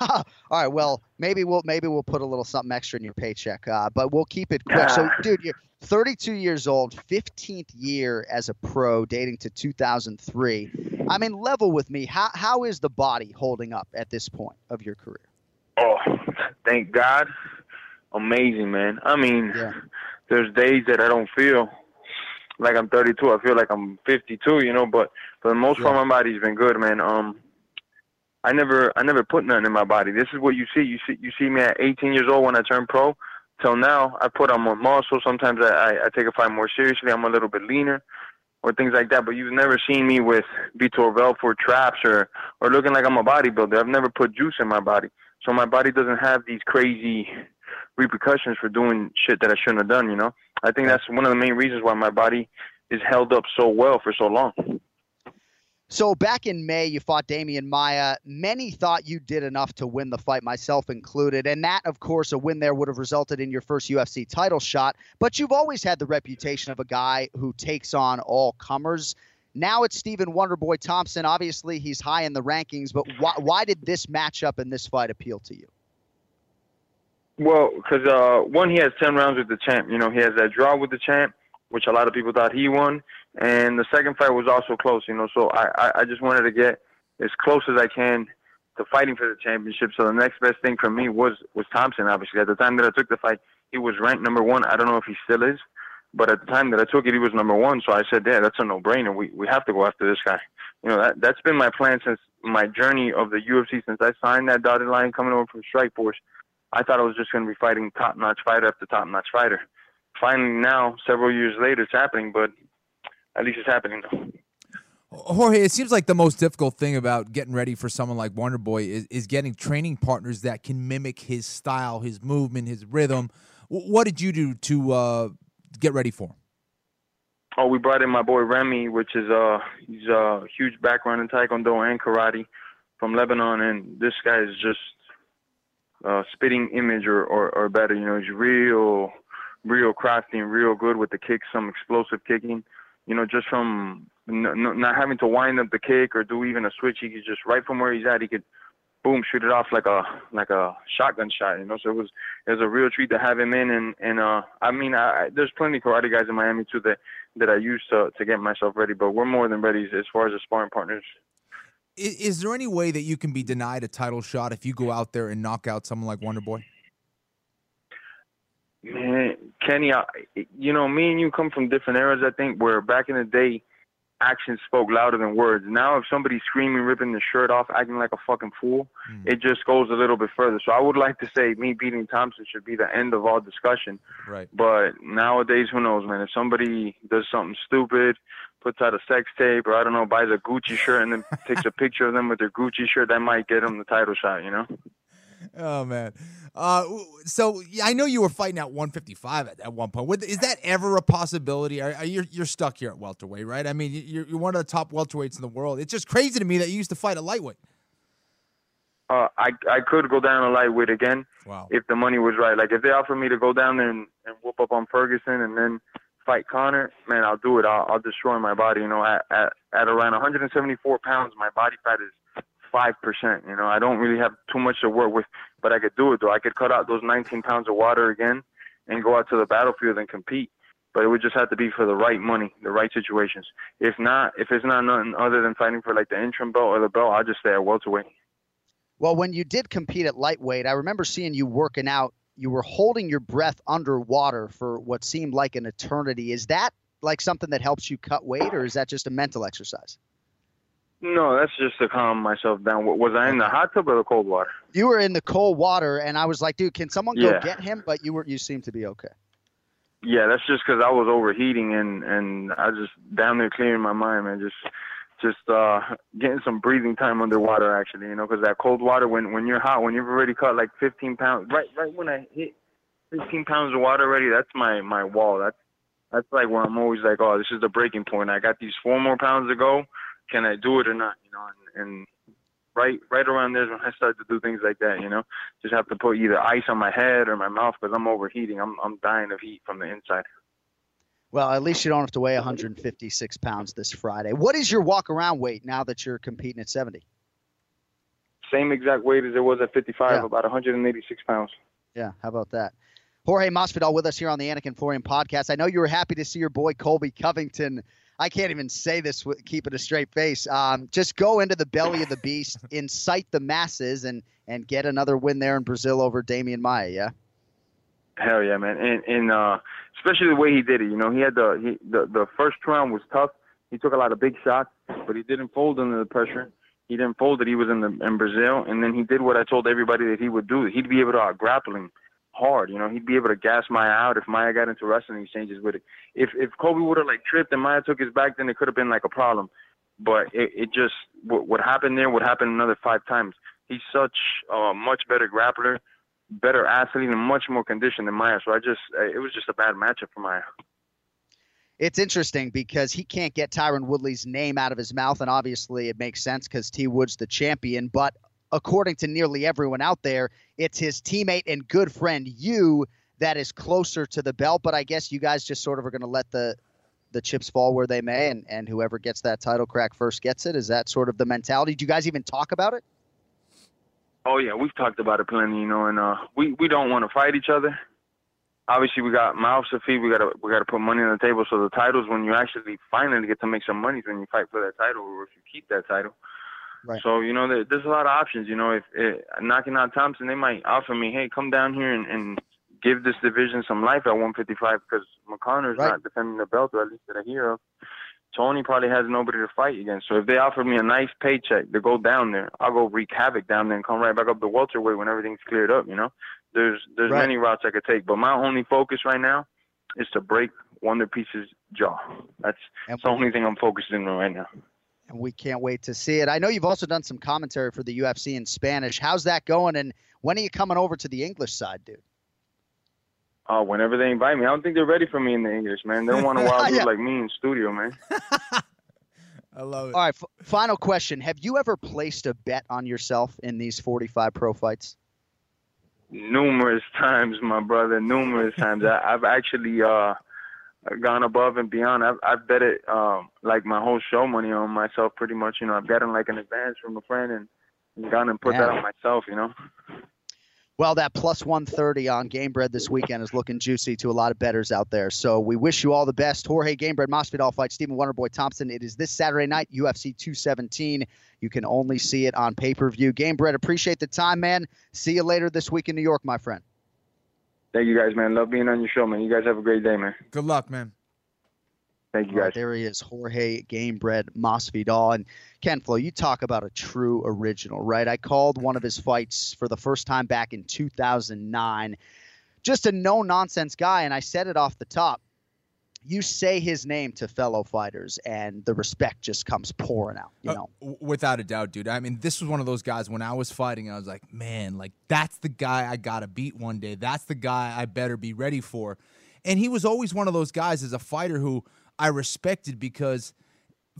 All right. Well, maybe we'll maybe we'll put a little something extra in your paycheck, uh, but we'll keep it quick. So, Ah. dude, you're 32 years old, 15th year as a pro, dating to 2003. I mean, level with me. How how is the body holding up at this point of your career? Oh, thank God. Amazing, man. I mean, Yeah. there's days that I don't feel like I'm 32. I feel like I'm 52, you know, but for the most part, my body's been good, man. Um, I never, I never put nothing in my body. This is what you see. You see, you see me at 18 years old when I turned pro. Till now, I put on more muscle. Sometimes I, I, I take a fight more seriously. I'm a little bit leaner, or things like that. But you've never seen me with Vitor Belfort traps or, or looking like I'm a bodybuilder. I've never put juice in my body, so my body doesn't have these crazy repercussions for doing shit that I shouldn't have done. You know, I think that's one of the main reasons why my body is held up so well for so long. So back in May, you fought Demian Maia. Many thought you did enough to win the fight, myself included. And that, of course, a win there would have resulted in your first UFC title shot. But you've always had the reputation of a guy who takes on all comers. Now it's Stephen Wonderboy Thompson. Obviously, he's high in the rankings. But why, why did this matchup and this fight appeal to you? Well, because uh, one, he has ten rounds with the champ. You know, he has that draw with the champ, which a lot of people thought he won, and the second fight was also close. You know, so I, I, I just wanted to get as close as I can to fighting for the championship. So the next best thing for me was was Thompson. Obviously, at the time that I took the fight, he was ranked number one. I don't know if he still is, but at the time that I took it, he was number one. So I said, yeah, that's a no brainer. We we have to go after this guy. You know, that that's been my plan since my journey of the UFC since I signed that dotted line coming over from Strikeforce. I thought I was just going to be fighting top notch fighter after top notch fighter. Finally, now, several years later, it's happening, but at least it's happening. Jorge, it seems like the most difficult thing about getting ready for someone like Wonder Boy is, is getting training partners that can mimic his style, his movement, his rhythm. What did you do to uh, get ready for? Oh, we brought in my boy Remy, which is uh he's a huge background in Taekwondo and karate from Lebanon, and this guy is just uh, spitting image or, or or better. You know, he's real, real crafty and real good with the kicks, some explosive kicking. You know, just from n- n- not having to wind up the kick or do even a switch, he could just right from where he's at, he could boom shoot it off like a like a shotgun shot. You know, so it was it was a real treat to have him in. And and uh, I mean, I, I, there's plenty of karate guys in Miami too that that I use to to get myself ready. But we're more than ready as far as the sparring partners. Is, is there any way that you can be denied a title shot if you go out there and knock out someone like Wonder Boy? Man, Kenny, I, you know, me and you come from different eras. I think where back in the day, actions spoke louder than words. Now, if somebody's screaming, ripping the shirt off, acting like a fucking fool, hmm. it just goes a little bit further. So I would like to say me beating Thompson should be the end of all discussion. Right. But nowadays, who knows, man? If somebody does something stupid, puts out a sex tape, or I don't know, buys a Gucci shirt and then takes a picture of them with their Gucci shirt, that might get them the title shot. You know. Oh man. Uh, so I know you were fighting at 155 at, at one point. Is that ever a possibility? Are, are you you're stuck here at welterweight, right? I mean, you're, you're one of the top welterweights in the world. It's just crazy to me that you used to fight a lightweight. uh, I I could go down to lightweight again Wow. if the money was right. Like if they offer me to go down there and, and whoop up on Ferguson and then fight Conor, man, I'll do it. I'll, I'll destroy my body. You know, at, at at around 174 pounds, my body fat is five percent. You know, I don't really have too much to work with, but I could do it though. I could cut out those 19 pounds of water again and go out to the battlefield and compete. But it would just have to be for the right money, the right situations. If not, if it's not nothing other than fighting for like the interim belt or the belt, I'll just stay at welterweight. Well, when you did compete at lightweight, I remember seeing you working out. You were holding your breath underwater for what seemed like an eternity. Is that like something that helps you cut weight, or is that just a mental exercise? No, that's just to calm myself down. Was I in the hot tub or the cold water? You were in the cold water, and I was like, dude, can someone go Yeah. get him? But you were you seemed to be okay. Yeah, that's just because I was overheating and and I just down there clearing my mind, man. Just just uh getting some breathing time underwater, actually. You know, because that cold water, when when you're hot, when you've already cut like 15 pounds, right right when I hit 15 pounds of water already, that's my my wall. That's that's like where I'm always like, oh, this is the breaking point. I got these four more pounds to go. Can I do it or not? You know, and, and right right around there is when I start to do things like that. You know, just have to put either ice on my head or my mouth because I'm overheating. I'm I'm dying of heat from the inside. Well, at least you don't have to weigh 156 pounds this Friday. What is your walk around weight now that you're competing at 70? Same exact weight as it was at 55, Yeah. about 186 pounds. Yeah, how about that? Jorge Masvidal with us here on the Anik and Florian podcast. I know you were happy to see your boy Colby Covington. I can't even say this with keeping a straight face. Um, just go into the belly of the beast, incite the masses, and and get another win there in Brazil over Demian Maia. Yeah. Hell yeah, man! And and uh, especially the way he did it. You know, he had the he the the first round was tough. He took a lot of big shots, but he didn't fold under the pressure. He didn't fold that he was in the in Brazil, and then he did what I told everybody that he would do. He'd be able to out grapple him hard. You know, he'd be able to gas Maia out if Maia got into wrestling exchanges with it. If if Colby would have like tripped and Maia took his back, then it could have been like a problem. But it, it just what, what happened there would happen another five times. He's such a much better grappler, better athlete, and much more conditioned than Maia. So I just it was just a bad matchup for Maia. It's interesting because he can't get Tyron Woodley's name out of his mouth, and obviously it makes sense because T Wood's the champion. But according to nearly everyone out there, it's his teammate and good friend you that is closer to the belt. But I guess you guys just sort of are going to let the the chips fall where they may, and and whoever gets that title crack first gets it. Is that sort of the mentality? Do you guys even talk about it? Oh yeah, we've talked about it plenty, you know, and uh, we we don't want to fight each other. Obviously, we got mouths to feed. We gotta we gotta put money on the table. So the titles, when you actually finally get to make some money, when you fight for that title, or if you keep that title. Right. So you know, there, there's a lot of options. You know, if, if knocking out Thompson, they might offer me, hey, come down here and, and give this division some life at 155 because McConnor's Right. not defending the belt, or at least that I hear of. Tony probably has nobody to fight against. So if they offer me a nice paycheck to go down there, I'll go wreak havoc down there and come right back up the welterweight when everything's cleared up. You know, there's there's Right. many routes I could take, but my only focus right now is to break Wonder Piece's jaw. That's, that's the only thing I'm focusing on right now. And we can't wait to see it. I know you've also done some commentary for the UFC in Spanish. How's that going? And when are you coming over to the English side, dude? Uh, whenever they invite me, I don't think they're ready for me in the English, man. They don't want a wild dude Yeah. like me in studio, man. I love it. All right, f- final question. Have you ever placed a bet on yourself in these 45 pro fights? Numerous times, my brother. Numerous times. I, I've actually uh, gone above and beyond. I've, I've bet it um, like my whole show money on myself, pretty much. You know, I've gotten like an advance from a friend and, and gone and put that on myself. You know. Well, that plus 130 on Gamebred this weekend is looking juicy to a lot of betters out there. So we wish you all the best. Jorge Gamebred, Masvidal fight Stephen Wonderboy Thompson. It is this Saturday night, UFC 217. You can only see it on pay per view. Gamebred, appreciate the time, man. See you later this week in New York, my friend. Thank you guys, man. Love being on your show, man. You guys have a great day, man. Good luck, man. Thank you, All right, guys. there he is, Jorge Gamebred Masvidal. And Ken Flo, you talk about a true original, right? I called one of his fights for the first time back in 2009. Just a no nonsense guy, and I said it off the top. You say his name to fellow fighters, and the respect just comes pouring out. You Uh, know, without a doubt, dude. I mean, this was one of those guys when I was fighting, I was like, man, like that's the guy I gotta beat one day. That's the guy I better be ready for. And he was always one of those guys as a fighter who I respected because,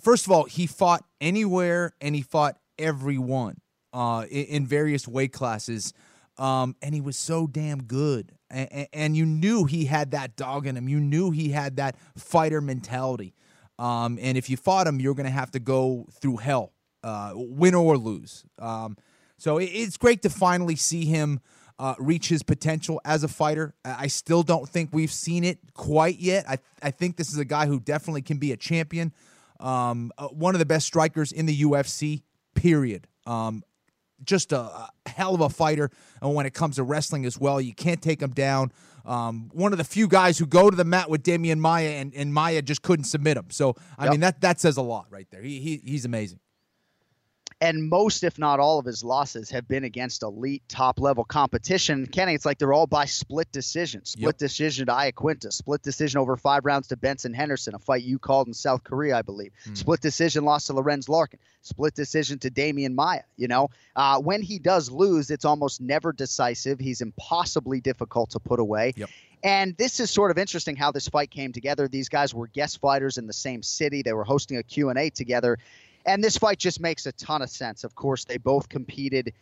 first of all, he fought anywhere and he fought everyone uh, in, in various weight classes. Um, and he was so damn good. And, and you knew he had that dog in him. You knew he had that fighter mentality. Um, and if you fought him, you're going to have to go through hell, uh, win or lose. Um, so it, it's great to finally see him uh, reach his potential as a fighter. I still don't think we've seen it quite yet. I, I think this is a guy who definitely can be a champion. Um, uh, one of the best strikers in the UFC, period. Um, just a, hell of a fighter. And when it comes to wrestling as well, you can't take him down. Um, one of the few guys who go to the mat with Demian Maia, and, and Maia just couldn't submit him. So I Yep. mean that that says a lot right there. He, he he's amazing. And most, if not all, of his losses have been against elite top level competition. Kenny, it's like they're all by split decision. Split Yep. decision to Iaquinta, split decision over five rounds to Benson Henderson, a fight you called in South Korea, I believe. Split decision loss to Lorenz Larkin. Split decision to Demian Maia. You know, uh, when he does lose, it's almost never decisive. He's impossibly difficult to put away. Yep. And this is sort of interesting how this fight came together. These guys were guest fighters in the same city. They were hosting a Q&A together. And this fight just makes a ton of sense. Of course, they both competed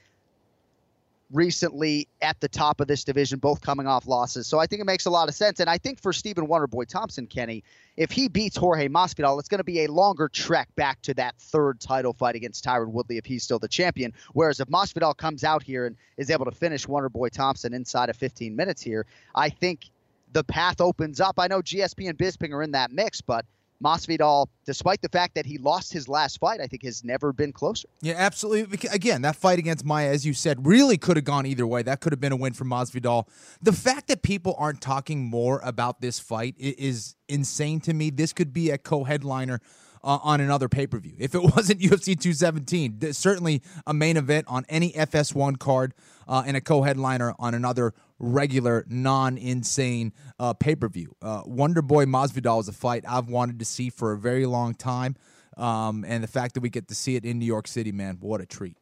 recently at the top of this division, both coming off losses. So I think it makes a lot of sense. And I think for Stephen Wonderboy Thompson, Kenny, if he beats Jorge Masvidal, it's going to be a longer trek back to that third title fight against Tyron Woodley if he's still the champion. Whereas if Masvidal comes out here and is able to finish Wonderboy Thompson inside of 15 minutes here, I think the path opens up. I know GSP and Bisping are in that mix, but Masvidal, despite the fact that he lost his last fight, I think has never been closer. Yeah, absolutely. Again, that fight against Maia, as you said, really could have gone either way. That could have been a win for Masvidal. The fact that people aren't talking more about this fight is insane to me. This could be a co-headliner uh, on another pay-per-view. If it wasn't UFC 217, certainly a main event on any FS1 card uh, and a co-headliner on another regular, non-insane uh, pay-per-view. Uh, Wonder Boy Masvidal is a fight I've wanted to see for a very long time. Um, and the fact that we get to see it in New York City, man, what a treat.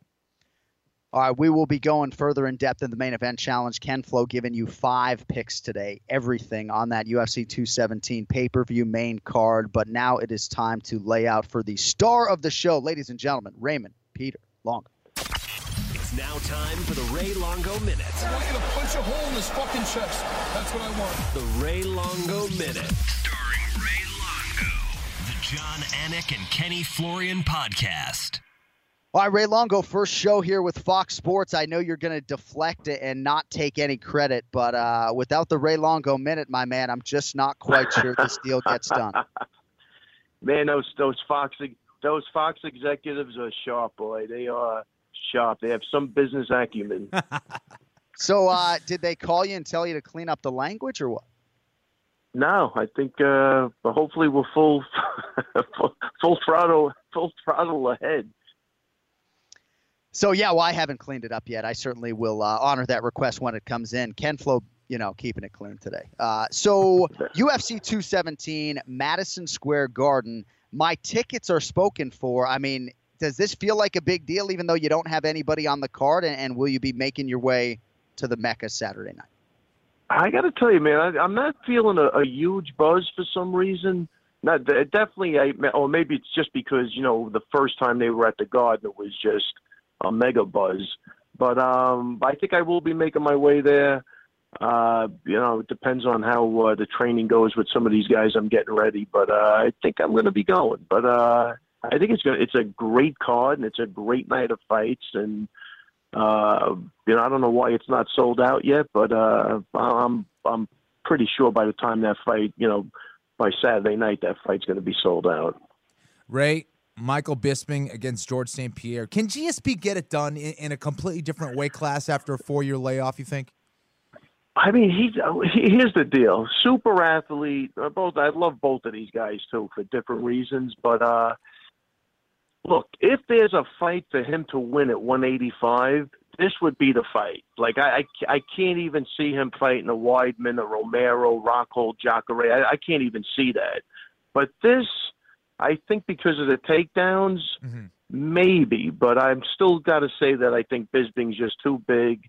All right, we will be going further in depth in the main event challenge. Ken Flo giving you five picks today, everything on that UFC 217 pay per view main card. But now it is time to lay out for the star of the show, ladies and gentlemen, Raymond Peter Long. It's now time for the Ray Longo Minute. I want you to punch a hole in his fucking chest. That's what I want. The Ray Longo Minute. Starring Ray Longo. The Jon Anik and Kenny Florian podcast. All right, Ray Longo, first show here with Fox Sports. I know you're going to deflect it and not take any credit, but uh, without the Ray Longo minute, my man, I'm just not quite sure this deal gets done. Man, those those Fox those Fox executives are sharp, boy. They are sharp. They have some business acumen. So, uh, did they call you and tell you to clean up the language or what? no, I think uh, but hopefully we're full, full full throttle full throttle ahead. So yeah, well, I haven't cleaned it up yet. I certainly will uh, honor that request when it comes in. Ken Flo, you know, keeping it clean today. Uh, so UFC 217, Madison Square Garden. My tickets are spoken for. I mean, does this feel like a big deal, even though you don't have anybody on the card? And, and will you be making your way to the Mecca Saturday night? I got to tell you, man, I, I'm not feeling a, a huge buzz for some reason. Not de- definitely, I, or maybe it's just because you know the first time they were at the Garden, it was just a mega buzz. but um, I think I will be making my way there. Uh, you know, it depends on how uh, the training goes with some of these guys. I'm getting ready, but uh, I think I'm going to be going. But uh, I think it's going it's a great card and it's a great night of fights. And uh, you know, I don't know why it's not sold out yet, but uh, I'm I'm pretty sure by the time that fight, you know, by Saturday night, that fight's going to be sold out. Ray, Michael Bisping against George St. Pierre. Can GSP get it done in, in a completely different weight class after a four year layoff, you think? I mean, he's he, here's the deal. Super athlete. uh, Both I love both of these guys too for different reasons. But uh, look, if there's a fight for him to win at 185, this would be the fight. Like I, I, I can't even see him fighting a Weidman, a Romero, Rockhold, Jacare. I, I can't even see that. But this, I think, because of the takedowns, maybe. But I'm still got to say that I think Bisping's just too big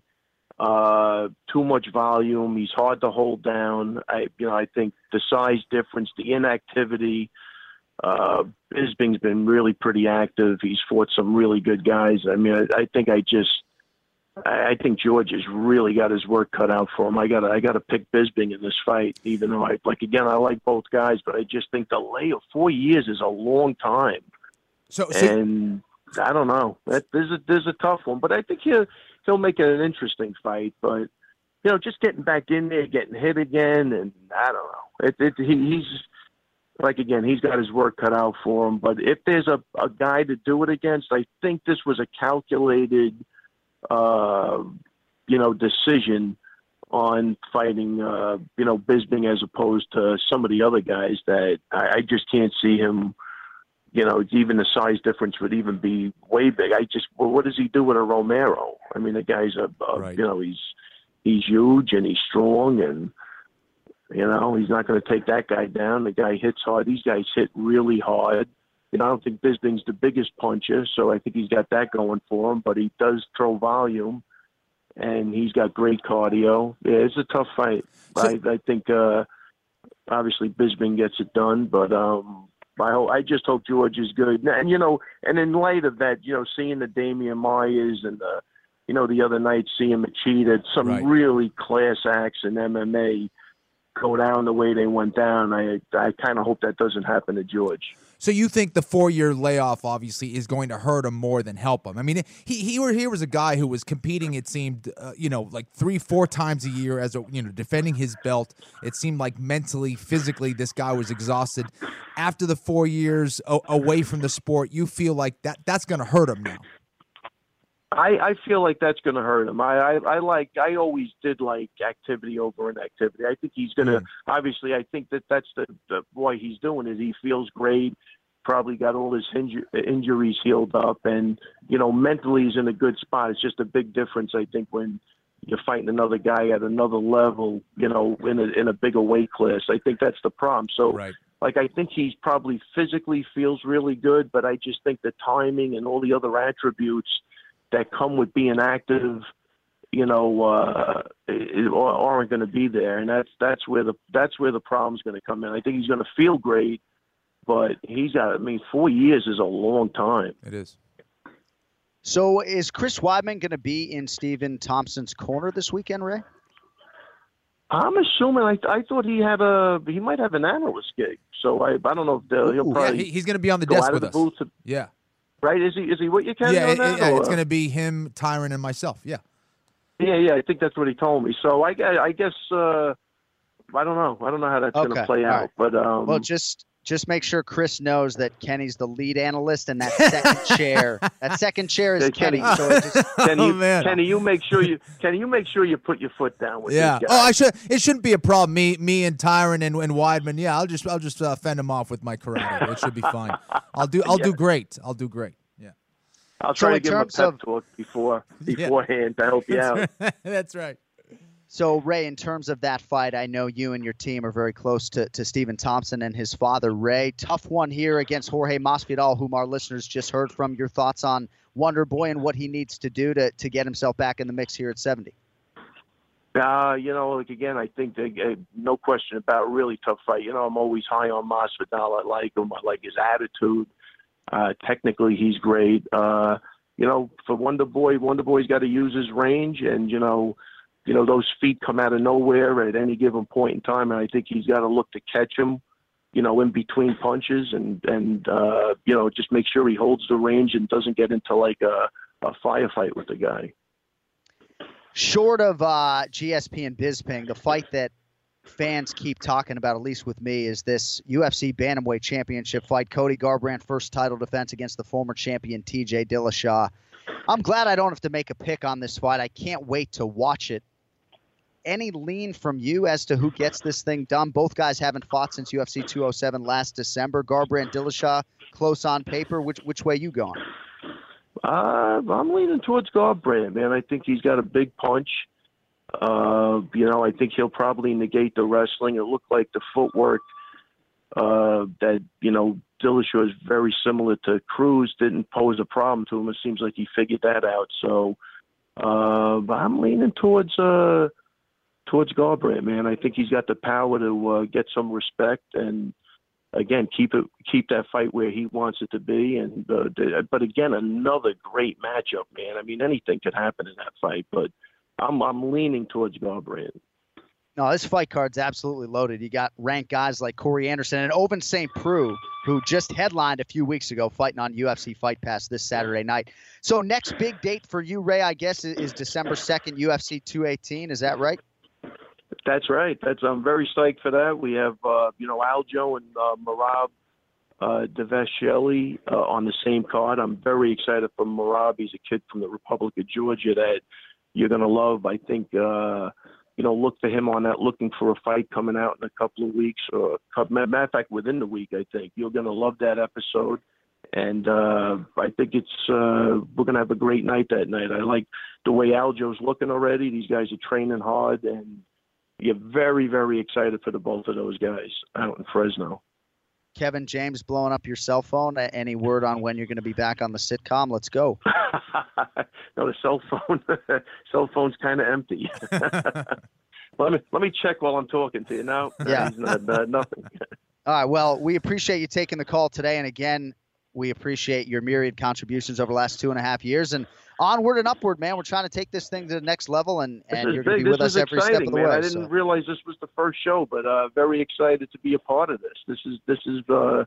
uh, too much volume. He's hard to hold down. I, you know, I think the size difference, the inactivity. Uh, Bisping's been really pretty active. He's fought some really good guys. I mean, I, I think I just, I I think George has really got his work cut out for him. I got, I got to pick Bisping in this fight, even though I like again I like both guys, but I just think the lay of four years is a long time. So, and I don't know. That there's a there's a tough one, but I think he'll he'll make it an interesting fight. But you know, just getting back in there, getting hit again, and I don't know. It, it he, he's like again, he's got his work cut out for him. But if there's a a guy to do it against, I think this was a calculated, uh, you know, decision on fighting, uh, you know, Bisping as opposed to some of the other guys that I, I just can't see him you know, even the size difference would even be way big. I just, well, what does he do with a Romero? I mean, the guy's a, a you know, he's he's huge and he's strong and you know he's not going to take that guy down. The guy hits hard. These guys hit really hard. You know, I don't think Bisping's the biggest puncher, so I think he's got that going for him. But he does throw volume, and he's got great cardio. Yeah, it's a tough fight. I, I think uh, obviously Bisping gets it done, but um, I hope, I just hope George is good. And, and you know, and in light of that, you know, seeing the Demian Maias and the, you know, the other night seeing Machida, some Right. really class acts in MMA go down the way they went down. I I kind of hope that doesn't happen to George. So you think the four-year layoff obviously is going to hurt him more than help him? I mean, he he were here was a guy who was competing. It seemed, uh, you know, like three, four times a year as a you know defending his belt. It seemed like mentally, physically, this guy was exhausted. After the four years away from the sport, you feel like that that's going to hurt him now. I, I feel like that's going to hurt him. I, I I like I always did like activity over inactivity. I think he's going to mm. obviously. I think that that's the, the why he's doing it. He feels great. Probably got all his inju- injuries healed up, and you know mentally he's in a good spot. It's just a big difference, I think, when you're fighting another guy at another level. You know, in a in a bigger weight class. I think that's the problem. So right. like I think he's probably physically feels really good, but I just think the timing and all the other attributes that come with being active, you know, uh, aren't going to be there, and that's that's where the that's where the problem's going to come in. I think he's going to feel great, but he's got. I mean, four years is a long time. It is. So is Chris Weidman going to be in Stephen Thompson's corner this weekend, Ray? I'm assuming. I I thought he had a he might have an analyst gig, so I I don't know if they'll- he'll Yeah, probably he- he's going to be on the desk with of us. the booth. to- Yeah. Right? Is he is he with you, Kenny? yeah, on it- that, yeah, it's going to be him, Tyron, and myself. Yeah. Yeah, yeah, I think that's what he told me. So I, I guess uh, I don't know. I don't know how that's going to play all out. right. But um, well, just just make sure Chris knows that Kenny's the lead analyst, and that second chair, that second chair is Yeah, Kenny. Kenny. So just, Kenny, Oh, you, man. Kenny, you make sure you Kenny, you make sure you put your foot down with Yeah. this Oh. I should. It shouldn't be a problem. Me, me, and Tyron and, and Weidman. Yeah, I'll just, I'll just uh, fend him off with my karate. It should be fine. I'll do, I'll do great. I'll do great. Yeah. I'll So try to give him a pep of- talk before Yeah. beforehand to help you out. That's right. So Ray, in terms of that fight, I know you and your team are very close to, to Stephen Thompson and his father Ray. Tough one here against Jorge Masvidal, whom our listeners just heard from. Your thoughts on Wonder Boy and what he needs to do to to get himself back in the mix here at 70? Uh, you know, like again, I think that, uh, no question about really tough fight. You know, I'm always high on Masvidal. I like him. I like his attitude. Uh, technically, he's great. Uh, you know, for Wonder Boy, Wonder Boy's got to use his range, and you know, you know those feet come out of nowhere at any given point in time, and I think he's got to look to catch him, you know, in between punches, and and uh, you know just make sure he holds the range and doesn't get into like a, a firefight with the guy. Short of uh, GSP and Bisping, the fight that fans keep talking about, at least with me, is this UFC Bantamweight Championship fight. Cody Garbrandt first title defense against the former champion TJ Dillashaw. I'm glad I don't have to make a pick on this fight. I can't wait to watch it. Any lean from you as to who gets this thing done? Both guys haven't fought since UFC 207 last December. Garbrandt Dillashaw close on paper. Which which way you going? Uh, I'm leaning towards Garbrandt, man. I think he's got a big punch. Uh, you know, I think he'll probably negate the wrestling. It looked like the footwork uh, that you know Dillashaw is very similar to Cruz didn't pose a problem to him. It seems like he figured that out. So uh, I'm leaning towards uh, towards Garbrandt, man. I think he's got the power to uh, get some respect and again keep it keep that fight where he wants it to be. And uh, but again, another great matchup, man. I mean, anything could happen in that fight, but I'm I'm leaning towards Garbrandt. No, this fight card's absolutely loaded. You got ranked guys like Corey Anderson and Ovince St. Preux, who just headlined a few weeks ago, fighting on UFC Fight Pass this Saturday night. So next big date for you, Ray, I guess, is December second, UFC 218. Is that right? That's right. That's I'm very psyched for that. We have uh, you know Aljo and uh, Merab uh, Dvalishvili uh, on the same card. I'm very excited for Merab. He's a kid from the Republic of Georgia that you're going to love. I think, uh, you know, look for him on that, looking for a fight coming out in a couple of weeks, or matter of fact, within the week. I think you're going to love that episode, and uh, I think it's uh, we're going to have a great night that night. I like the way Aljo's looking already. These guys are training hard, and you're very, very excited for the both of those guys out in Fresno. Kevin James blowing up your cell phone. Any word on when you're going to be back on the sitcom? Let's go. no, the cell phone. cell phone's kind of empty. let me let me check while I'm talking to you now. Yeah, uh, nothing. All right. Well, we appreciate you taking the call today, and again, we appreciate your myriad contributions over the last two and a half years. And onward and upward, man. We're trying to take this thing to the next level, and, and you're going to be with us every exciting, step of the man. way. I didn't so. realize this was the first show, but uh, very excited to be a part of this. This is this is uh,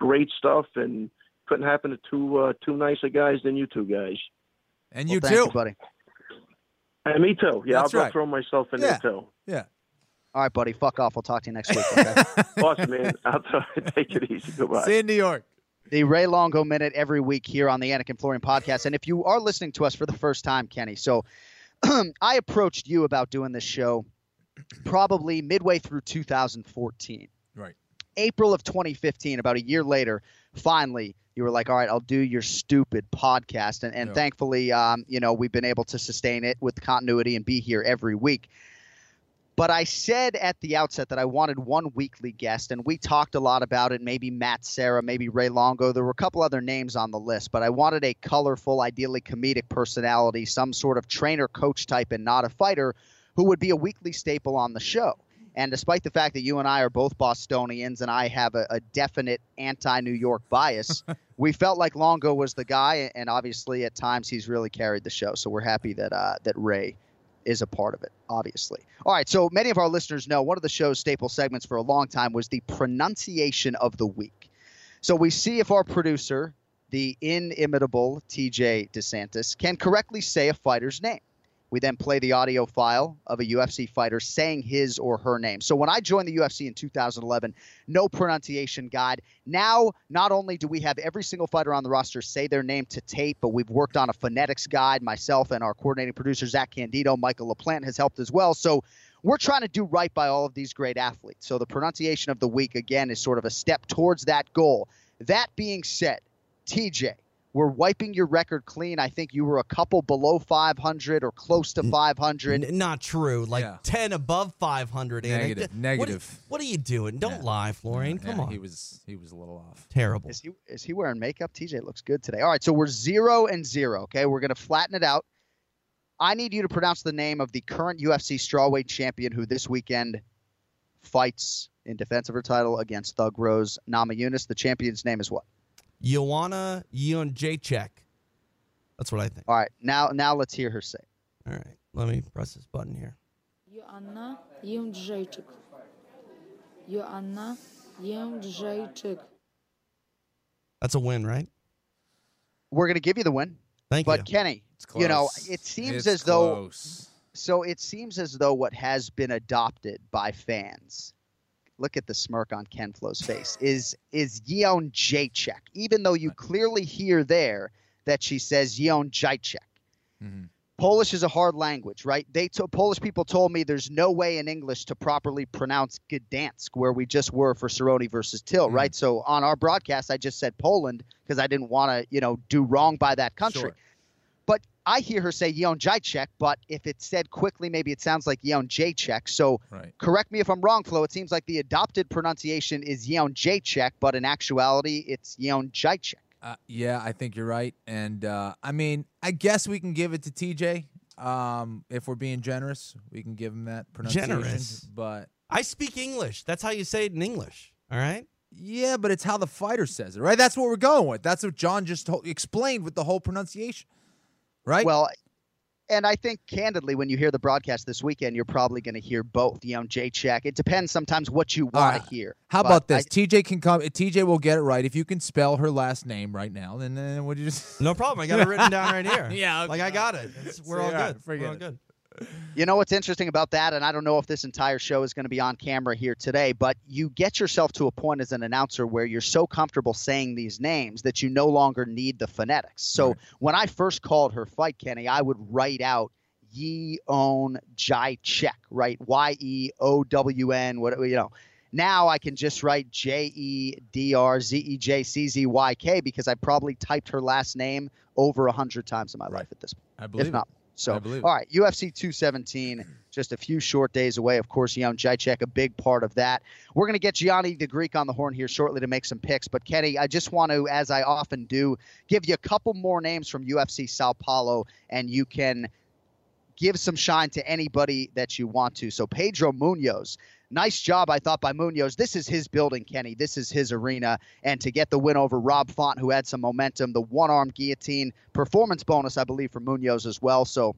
great stuff, and couldn't happen to two uh, two nicer guys than you two guys. And Well, you thank too, you, buddy. And me too. Yeah, That's I'll right. throw myself in Yeah. there too. Yeah. All right, buddy. Fuck off. We'll talk to you next week. Okay? Awesome, man. I'll take it easy. Goodbye. See you in New York. The Ray Longo Minute every week here on the Anik and Florian podcast. And if you are listening to us for the first time, Kenny, so I approached you about doing this show probably midway through 2014. Right. April of 2015, about a year later, finally, you were like, all right, I'll do your stupid podcast. And, and Yeah. thankfully, um, you know, we've been able to sustain it with continuity and be here every week. But I said at the outset that I wanted one weekly guest, and we talked a lot about it. Maybe Matt Serra, maybe Ray Longo. There were a couple other names on the list, but I wanted a colorful, ideally comedic personality, some sort of trainer coach type and not a fighter who would be a weekly staple on the show. And despite the fact that you and I are both Bostonians and I have a, a definite anti New York bias, we felt like Longo was the guy. And obviously, at times, he's really carried the show. So we're happy that, uh, that Ray is a part of it, obviously. All right, so many of our listeners know one of the show's staple segments for a long time was the pronunciation of the week. So we see if our producer, the inimitable TJ DeSantis, can correctly say a fighter's name. We then play the audio file of a UFC fighter saying his or her name. So when I joined the UFC in 2011, no pronunciation guide. Now, not only do we have every single fighter on the roster say their name to tape, but we've worked on a phonetics guide. Myself and our coordinating producer, Zach Candido, Michael LaPlante, has helped as well. So we're trying to do right by all of these great athletes. So the pronunciation of the week, again, is sort of a step towards that goal. That being said, TJ, we're wiping your record clean. I think you were a couple below 500 or close to 500. N- not true. Like Yeah. 10 above 500. Anna. Negative, What- negative. What, are you doing? Don't lie, Florian. Come Yeah, on. He was he was a little off. Terrible. Is he is he wearing makeup? TJ looks good today. All right, so we're zero and zero. Okay, we're gonna flatten it out. I need you to pronounce the name of the current UFC strawweight champion who this weekend fights in defense of her title against Thug Rose Namajunas. The champion's name is what? Joanna Jacek. That's what I think. All right, now now let's hear her say. All right, let me press this button here. Joanna Jędrzejczyk. Joanna Jędrzejczyk. That's a win, right? We're going to give you the win. Thank but you. But Kenny, you know, it seems It's as though so it seems as though what has been adopted by fans. Look at the smirk on Ken Flo's face. Is is Yeon Jacek, even though you clearly hear there that she says Yeon Jacek. Mm-hmm. Polish is a hard language, right? They to, Polish people told me there's no way in English to properly pronounce Gdansk, where we just were for Cerrone versus Till, right? So on our broadcast, I just said Poland because I didn't want to, you know, do wrong by that country. Sure. But I hear her say Yeon Jacek, but if it's said quickly, maybe it sounds like Yeon Jacek. So Right. correct me if I'm wrong, Flo. It seems like the adopted pronunciation is Yeon Jacek, but in actuality, it's Yeon Jacek. Uh, yeah, I think you're right. And uh, I mean, I guess we can give it to TJ. Um, if we're being generous, we can give him that pronunciation. Generous. But I speak English. That's how you say it in English. All right. yeah, but it's how the fighter says it, right? That's what we're going with. That's what John just told, explained with the whole pronunciation, right? Well, and I think candidly, when you hear the broadcast this weekend, you're probably going to hear both Yeon Check. It depends sometimes what you All want to uh, hear. How about this? I- TJ can come. TJ will get it right if you can spell her last name right now. Then, then would you just? No problem. I got it written down right here. Yeah, Like I got it. It's- we're See, all all right, good. We're all it. good. You know what's interesting about that, and I don't know if this entire show is going to be on camera here today, but you get yourself to a point as an announcer where you're so comfortable saying these names that you no longer need the phonetics. So when I first called her fight, Kenny, I would write out Yeon Jacek, right? Y E O W N, what you know. Now I can just write J E D R Z E J C Z Y K because I probably typed her last name over a hundred times in my life at this point. I believe if not. So, I believe it. all right, UFC 217, just a few short days away. Of course, Yeon Jacek, a big part of that. We're going to get Gianni the Greek on the horn here shortly to make some picks. But, Kenny, I just want to, as I often do, give you a couple more names from UFC Sao Paulo, and you can give some shine to anybody that you want to. So, Pedro Munhoz. Nice job, I thought, by Munhoz. This is his building, Kenny. This is his arena. And to get the win over Rob Font, who had some momentum, the one arm guillotine performance bonus, I believe, for Munhoz as well. So,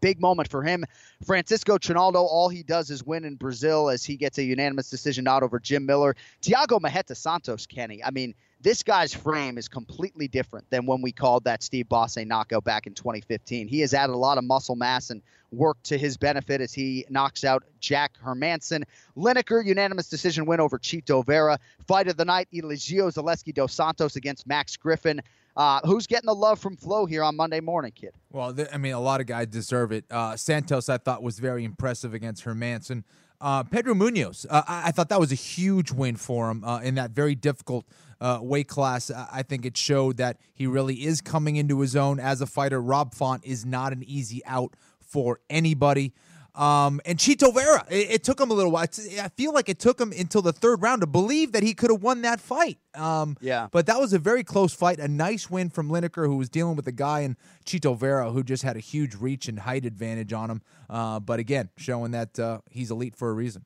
big moment for him. Francisco Trinaldo, all he does is win in Brazil as he gets a unanimous decision out over Jim Miller. Thiago Marreta Santos, Kenny. I mean, this guy's frame is completely different than when we called that Steve Bosse knockout back in 2015. He has added a lot of muscle mass and worked to his benefit as he knocks out Jack Hermansson. Lineker, unanimous decision win over Chito Vera. Fight of the night, Elizeu Zaleski dos Santos against Max Griffin. Uh, who's getting the love from Flo here on Monday morning, kid? Well, I mean, a lot of guys deserve it. Uh, Santos, I thought, was very impressive against Hermansson. Uh, Pedro Munhoz, uh, I-, I thought that was a huge win for him uh, in that very difficult uh, weight class. I-, I think it showed that he really is coming into his own as a fighter. Rob Font is not an easy out for anybody. Um, and Chito Vera, it, it took him a little while. It's- I feel like it took him until the third round to believe that he could have won that fight. Um, Yeah. but that was a very close fight. A nice win from Lineker, who was dealing with a guy in Chito Vera who just had a huge reach and height advantage on him. Uh, but again, showing that uh, he's elite for a reason.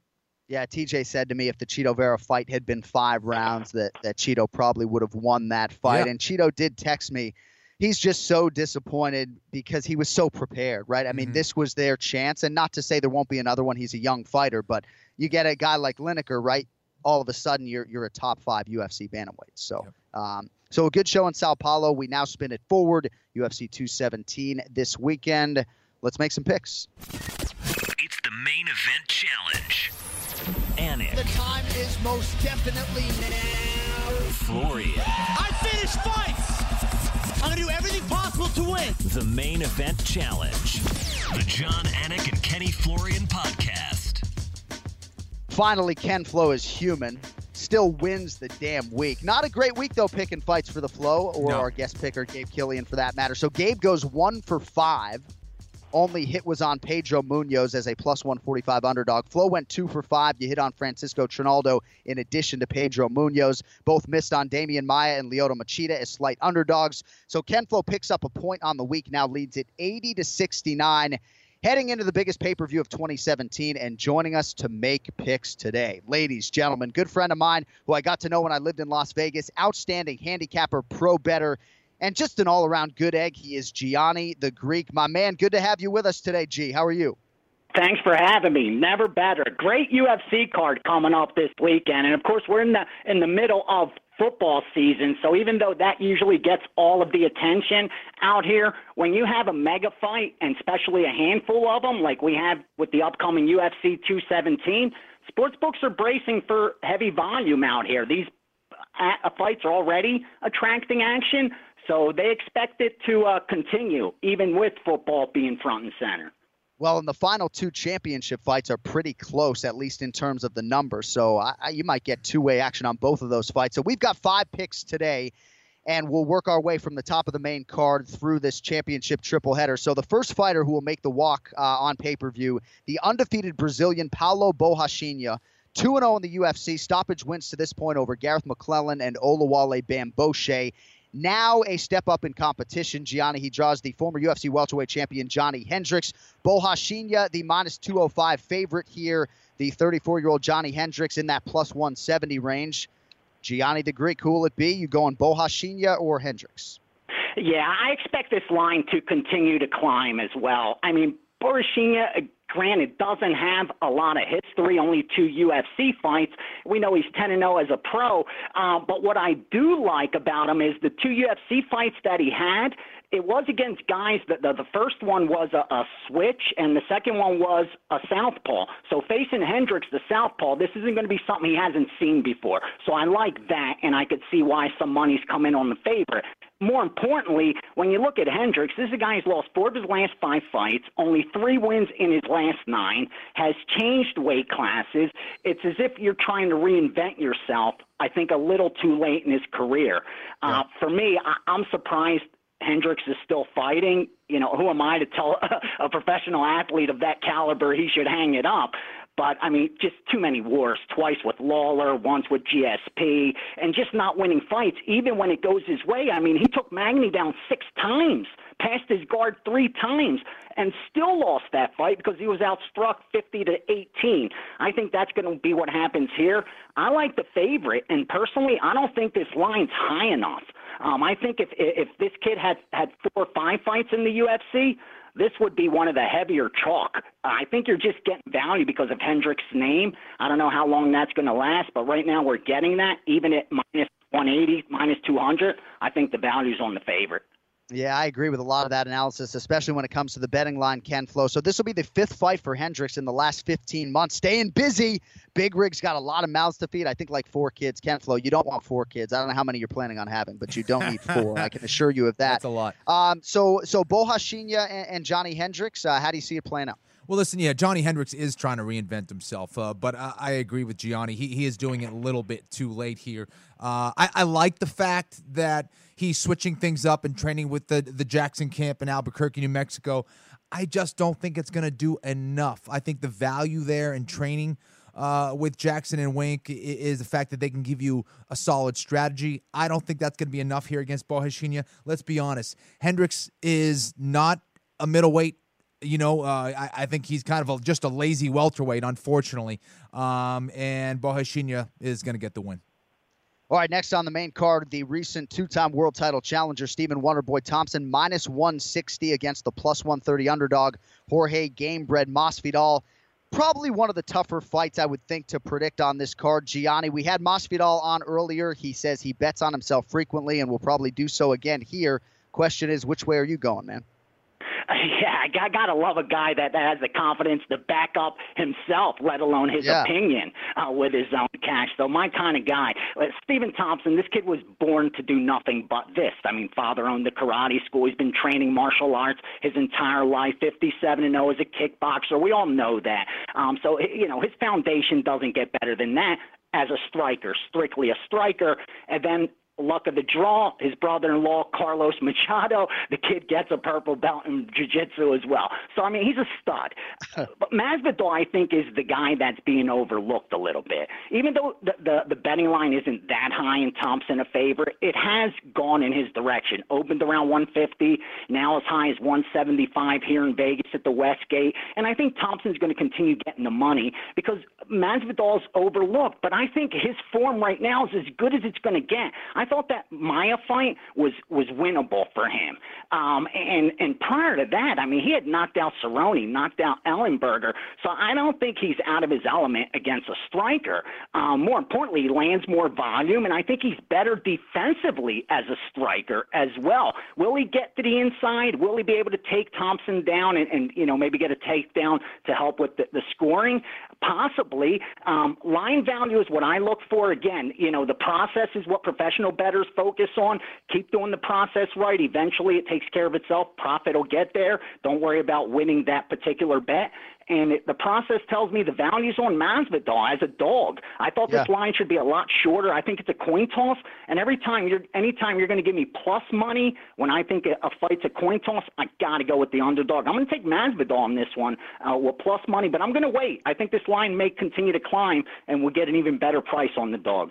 Yeah, TJ said to me if the Chito Vera fight had been five rounds, that that Chito probably would have won that fight. Yeah. And Chito did text me. He's just so disappointed because he was so prepared, right? I mean, Mhm. this was their chance, and not to say there won't be another one. He's a young fighter, but you get a guy like Lineker, right? All of a sudden, you're you're a top five UFC bantamweight. So, um, so a good show in Sao Paulo. We now spin it forward. UFC 217 this weekend. Let's make some picks. It's the main event challenge. Anik, The time is most definitely now. Florian, I finished fights. I'm gonna do everything possible to win. the main event challenge. The Jon Anik and Kenny Florian podcast. Finally, Ken Flo is human. Still wins the damn week. Not a great week though, picking fights for the Flow or No. our guest picker Gabe Killian for that matter. So Gabe goes one for five. Only hit was on Pedro Munhoz as a plus 145 underdog. Flo went two for five. You hit on Francisco Trinaldo in addition to Pedro Munhoz. Both missed on Demian Maia and Lyoto Machida as slight underdogs. So Ken Flo picks up a point on the week, now leads it 80 to 69 heading into the biggest pay per view of 2017 and joining us to make picks today. Ladies, gentlemen, good friend of mine who I got to know when I lived in Las Vegas, outstanding handicapper, pro better, and just an all around good egg. He is Gianni the Greek. My man, good to have you with us today, G. How are you? Thanks for having me. Never better. Great UFC card coming up this weekend, and of course we're in the in the middle of football season. So even though that usually gets all of the attention out here, when you have a mega fight, and especially a handful of them, like we have with the upcoming UFC 217, sports books are bracing for heavy volume out here. These uh, fights are already attracting action, so they expect it to uh, continue, even with football being front and center. Well, and the final two championship fights are pretty close, at least in terms of the numbers. So I, I, you might get two way action on both of those fights. So we've got five picks today, and we'll work our way from the top of the main card through this championship triple header. So the first fighter who will make the walk uh, on pay per view, the undefeated Brazilian Paulo Borrachinha. 2 0 in the UFC, stoppage wins to this point over Gareth McLellan and Oluwale Bamgbose. Now a step up in competition. Gianni, he draws the former UFC welterweight champion Johnny Hendricks. Borrachinha, the minus 205 favorite here. The 34 year old Johnny Hendricks in that plus 170 range. Gianni the Greek, who will it be? You going Borrachinha or Hendricks? Yeah, I expect this line to continue to climb as well. I mean, Borrachinha, granted, doesn't have a lot of history, only two UFC fights. We know he's 10 0 as a pro. Uh, but what I do like about him is the two UFC fights that he had, it was against guys that the, the first one was a, a switch and the second one was a southpaw. So facing Hendricks, the southpaw, this isn't going to be something he hasn't seen before. So I like that, and I could see why some money's come in on the favorite. More importantly, when you look at Hendricks, this is a guy who's lost four of his last five fights, only three wins in his last nine, has changed weight classes. It's as if you're trying to reinvent yourself. I think a little too late in his career. Uh, for me, I, I'm surprised Hendricks is still fighting. You know, who am I to tell a professional athlete of that caliber he should hang it up? But I mean, just too many wars. Twice with Lawler, once with GSP, and just not winning fights. Even when it goes his way, I mean, he took Magny down six times, passed his guard three times, and still lost that fight because he was outstruck 50 to 18. I think that's going to be what happens here. I like the favorite, and personally, I don't think this line's high enough. Um, I think if if this kid had had four or five fights in the UFC, this would be one of the heavier chalk. Uh, I think you're just getting value because of Hendricks' name. I don't know how long that's going to last, but right now we're getting that even at minus 180, minus 200. I think the value's on the favorite. Yeah, I agree with a lot of that analysis, especially when it comes to the betting line, Ken Flo. So this will be the fifth fight for Hendricks in the last 15 months. Staying busy. Big Rig's got a lot of mouths to feed. I think like four kids. Ken Flo, you don't want four kids. I don't know how many you're planning on having, but you don't need four. I can assure you of that. That's a lot. Um, so so Borrachinha and, and Johnny Hendricks, uh, how do you see it playing out? Well, listen, yeah, Johnny Hendricks is trying to reinvent himself, uh, but I, I, agree with Gianni. He, he is doing it a little bit too late here. Uh, I, I, like the fact that he's switching things up and training with the, the Jackson camp in Albuquerque, New Mexico. I just don't think it's going to do enough. I think the value there in training uh, with Jackson and Wink is the fact that they can give you a solid strategy. I don't think that's going to be enough here against Borrachinha. Let's be honest. Hendricks is not a middleweight you know, uh, I, I, think he's kind of a, just a lazy welterweight, unfortunately. Um, and Borrachinha is going to get the win. All right, next on the main card, the recent two-time world title challenger Stephen Wonderboy Thompson minus 160 against the plus 130 underdog Jorge Gamebred Masvidal. Probably one of the tougher fights I would think to predict on this card. Gianni, we had Masvidal on earlier. He says he bets on himself frequently and will probably do so again here. Question is, which way are you going, man? Yeah, I gotta love a guy that, that has the confidence to back up himself, let alone his yeah. opinion uh, with his own cash. So my kind of guy, uh, Stephen Thompson. This kid was born to do nothing but this. I mean, father owned the karate school. He's been training martial arts his entire life. 57 and 0 as a kickboxer. We all know that. Um, so you know his foundation doesn't get better than that as a striker, strictly a striker. And then luck of the draw, his brother-in-law Carlos Machado, the kid gets a purple belt in jiu-jitsu as well. So I mean, he's a stud. but Masvidal, I think, is the guy that's being overlooked a little bit. Even though the, the the betting line isn't that high in Thompson a favorite, it has gone in his direction. Opened around 150, now as high as 175 here in Vegas at the Westgate, and I think Thompson's going to continue getting the money because Masvidal's overlooked, but I think his form right now is as good as it's going to get. I thought that Maia fight was was winnable for him, um, and and prior to that, I mean, he had knocked out Cerrone, knocked out Ellenberger, so I don't think he's out of his element against a striker. Um, more importantly, he lands more volume, and I think he's better defensively as a striker as well. Will he get to the inside? Will he be able to take Thompson down and, and you know maybe get a takedown to help with the, the scoring? Possibly. Um, line value is what I look for. Again, you know the process is what professional bettors focus on. Keep doing the process right. Eventually, it takes care of itself. Profit will get there. Don't worry about winning that particular bet and it, the process tells me the value's on Masvidal as a dog. I thought this Yeah. line should be a lot shorter. I think it's a coin toss, and every time you're, anytime you're going to give me plus money when I think a, a fight's a coin toss, I got to go with the underdog. I'm going to take Masvidal on this one uh, with plus money, but I'm going to wait. I think this line may continue to climb, and we'll get an even better price on the dog.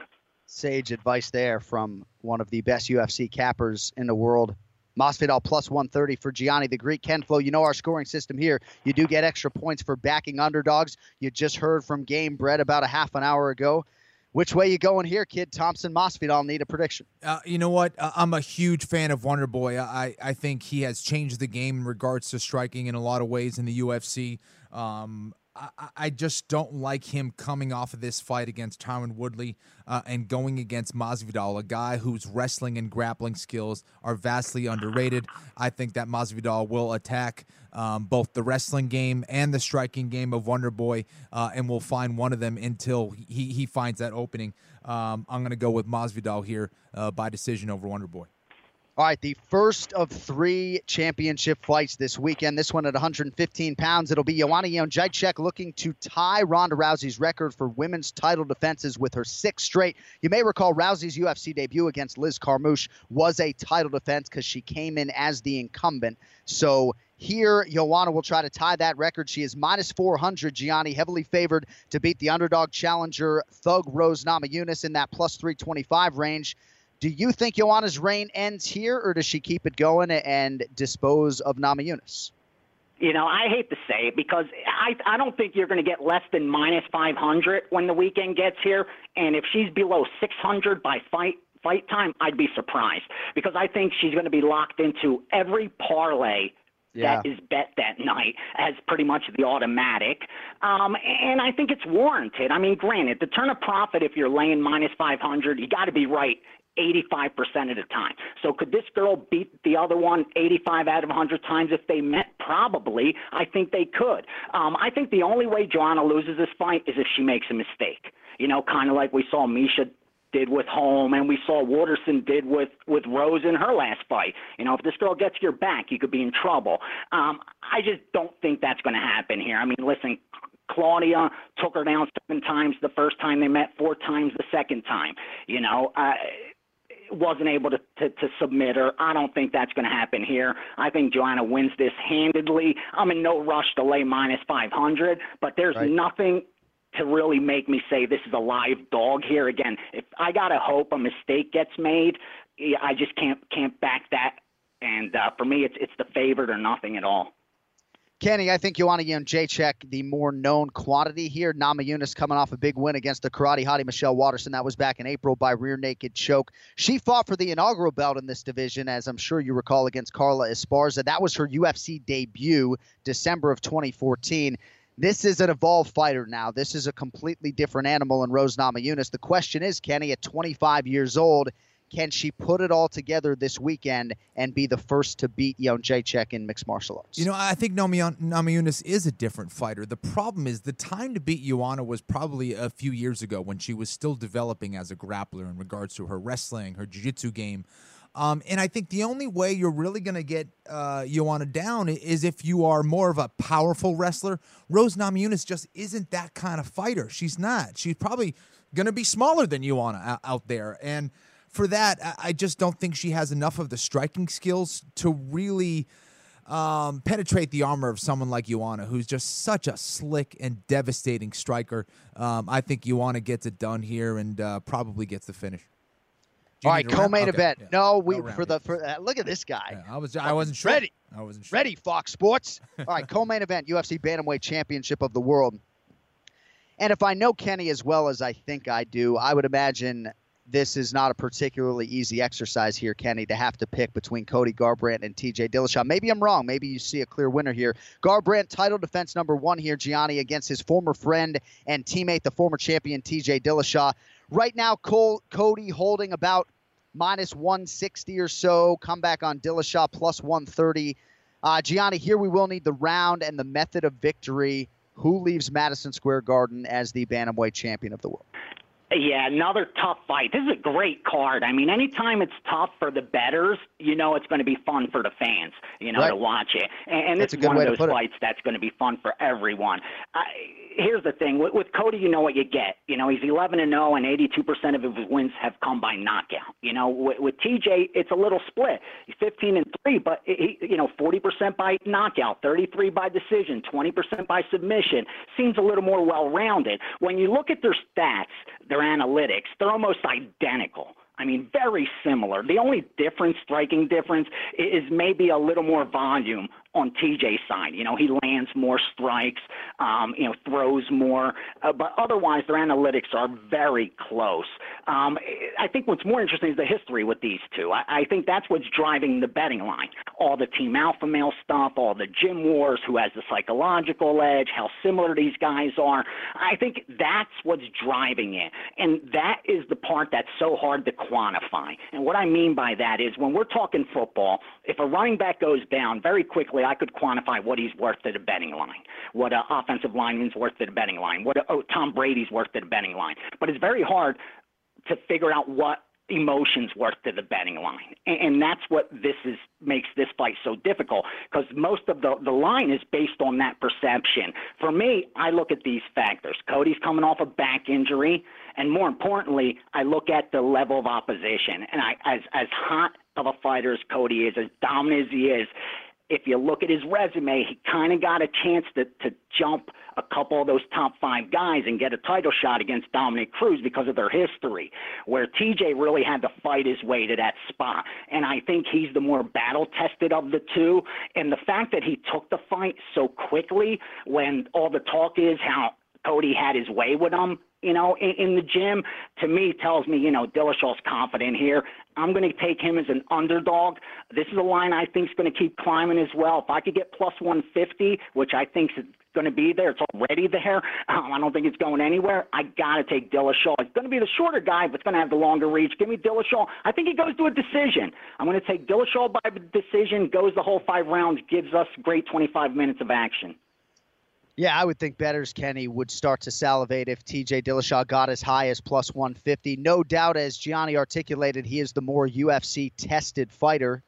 Sage advice there from one of the best UFC cappers in the world. Masvidal plus 130 for Gianni the Greek. Ken Flo, you know our scoring system here. You do get extra points for backing underdogs. You just heard from Gamebred about a half an hour ago. Which way you going here, kid? Thompson Masvidal need a prediction. Uh, you know what? Uh, I'm a huge fan of Wonder Boy. I, I think he has changed the game in regards to striking in a lot of ways in the UFC. Um, I, I just don't like him coming off of this fight against Tyron Woodley uh, and going against Masvidal, a guy whose wrestling and grappling skills are vastly underrated. I think that Masvidal will attack um, both the wrestling game and the striking game of Wonder Boy, uh, and will find one of them until he, he finds that opening. Um, I'm going to go with Masvidal here uh, by decision over Wonder Boy. All right, the first of three championship fights this weekend. This one at 115 pounds. It'll be Joanna Jędrzejczyk looking to tie Ronda Rousey's record for women's title defenses with her sixth straight. You may recall Rousey's UFC debut against Liz Carmouche was a title defense because she came in as the incumbent. So here, Joanna will try to tie that record. She is minus 400, Gianni, heavily favored to beat the underdog challenger Thug Rose Namajunas in that plus 325 range. Do you think Joanna's reign ends here, or does she keep it going and dispose of Namajunas? You know, I hate to say it because I I don't think you're going to get less than minus 500 when the weekend gets here, and if she's below 600 by fight fight time, I'd be surprised because I think she's going to be locked into every parlay that is bet that night as pretty much the automatic. Um, and I think it's warranted. I mean, granted, the turn of profit, if you're laying minus 500, you got to be right 85% of the time. So could this girl beat the other one 85 out of 100 times if they met? Probably. I think they could. Um, I think the only way Joanna loses this fight is if she makes a mistake. You know, kind of like we saw Miesha did with Holm, and we saw Waterson did with with Rose in her last fight. You know, if this girl gets your back, you could be in trouble. Um, I just don't think that's going to happen here. I mean, listen, Claudia took her down seven times the first time they met, four times the second time. You know, uh, wasn't able to, to, to submit her. I don't think that's going to happen here. I think Joanna wins this handedly. I'm in no rush to lay minus 500, but there's Right. nothing to really make me say this is a live dog here. Again, if I gotta hope a mistake gets made, I just can't can't back that. And uh, for me, it's it's the favorite or nothing at all. Kenny, I think Joanna Jędrzejczyk, the more known quantity here. Namajunas coming off a big win against the karate hottie Michelle Waterson. That was back in April by rear naked choke. She fought for the inaugural belt in this division, as I'm sure you recall, against Carla Esparza. That was her UFC debut, December of 2014. This is an evolved fighter now. This is a completely different animal in Rose Nama Namajunas. The question is, Kenny, at 25 years old, can she put it all together this weekend and be the first to beat Jędrzejczyk in mixed martial arts? You know, I think Nami- Namajunas is a different fighter. The problem is the time to beat Joanna was probably a few years ago when she was still developing as a grappler in regards to her wrestling, her jiu-jitsu game. Um, and I think the only way you're really going to get uh, Joanna down is if you are more of a powerful wrestler. Rose Namajunas just isn't that kind of fighter. She's not. She's probably going to be smaller than Joanna out there. And for that, I- just don't think she has enough of the striking skills to really um, penetrate the armor of someone like Joanna, who's just such a slick and devastating striker. Um, I think Joanna gets it done here and uh, probably gets the finish. All right, you All a round? co-main Okay, event. yeah. No, we round for the for uh, look at this guy. I was I wasn't sure. ready. I wasn't sure. Ready, Fox Sports. All right, co-main event, UFC Bantamweight Championship of the World. And if I know Kenny as well as I think I do, I would imagine this is not a particularly easy exercise here, Kenny, to have to pick between Cody Garbrandt and TJ Dillashaw. Maybe I'm wrong. Maybe you see a clear winner here. Garbrandt, title defense number one here, Gianni, against his former friend and teammate, the former champion TJ Dillashaw. Right now, Cole, Cody holding about minus 160 or so. Comeback on Dillashaw plus 130. Uh, Gianni, here we will need the round and the method of victory. Who leaves Madison Square Garden as the bantamweight champion of the world? Yeah, another tough fight. This is a great card. I mean, anytime it's tough for the betters, you know it's going to be fun for the fans, you know, Right. to watch it. And, and is one of those put it. fights that's going to be fun for everyone. I, here's the thing with, with Cody, you know what you get. You know, he's 11 and 0, and 82% of his wins have come by knockout. You know, with, with TJ, it's a little split. He's 15 and 3, but he, you know, 40% by knockout, 33 by decision, 20% by submission. Seems a little more well-rounded. When you look at their stats, their analytics, they're almost identical. I mean, very similar. The only difference, striking difference, is maybe a little more volume on TJ's side. You know, he lands more strikes, um, you know, throws more, uh, but otherwise their analytics are very close. Um, I think what's more interesting is the history with these two. I, I think that's what's driving the betting line. All the team alpha male stuff, all the gym wars, who has the psychological edge, how similar these guys are. I think that's what's driving it. And that is the part that's so hard to quantify. And what I mean by that is when we're talking football, if a running back goes down very quickly, I could quantify what he's worth to the betting line, what an offensive lineman's worth to the betting line, what a, oh, Tom Brady's worth to the betting line. But it's very hard to figure out what emotions worth to the betting line. And, and that's what this is makes this fight so difficult because most of the the line is based on that perception. For me i look at these factors. Cody's coming off a back injury and more importantly i look at the level of opposition. And i as as hot of a fighter as cody is as dominant as he is if you look at his resume, he kind of got a chance to, to jump a couple of those top five guys and get a title shot against Dominick Cruz because of their history, where TJ really had to fight his way to that spot. And I think he's the more battle tested of the two. And the fact that he took the fight so quickly when all the talk is how Cody had his way with him, you know, in, in the gym, to me tells me, you know, Dillashaw's confident here. I'm going to take him as an underdog. This is a line I think is going to keep climbing as well. If I could get plus 150, which I think is going to be there, it's already there. Um, I don't think it's going anywhere. I got to take Dillashaw. It's going to be the shorter guy, but it's going to have the longer reach. Give me Dillashaw. I think he goes to a decision. I'm going to take Dillashaw by decision, goes the whole five rounds, gives us great 25 minutes of action. Yeah, I would think betters, Kenny, would start to salivate if TJ Dillashaw got as high as plus 150. No doubt, as Gianni articulated, he is the more UFC tested fighter.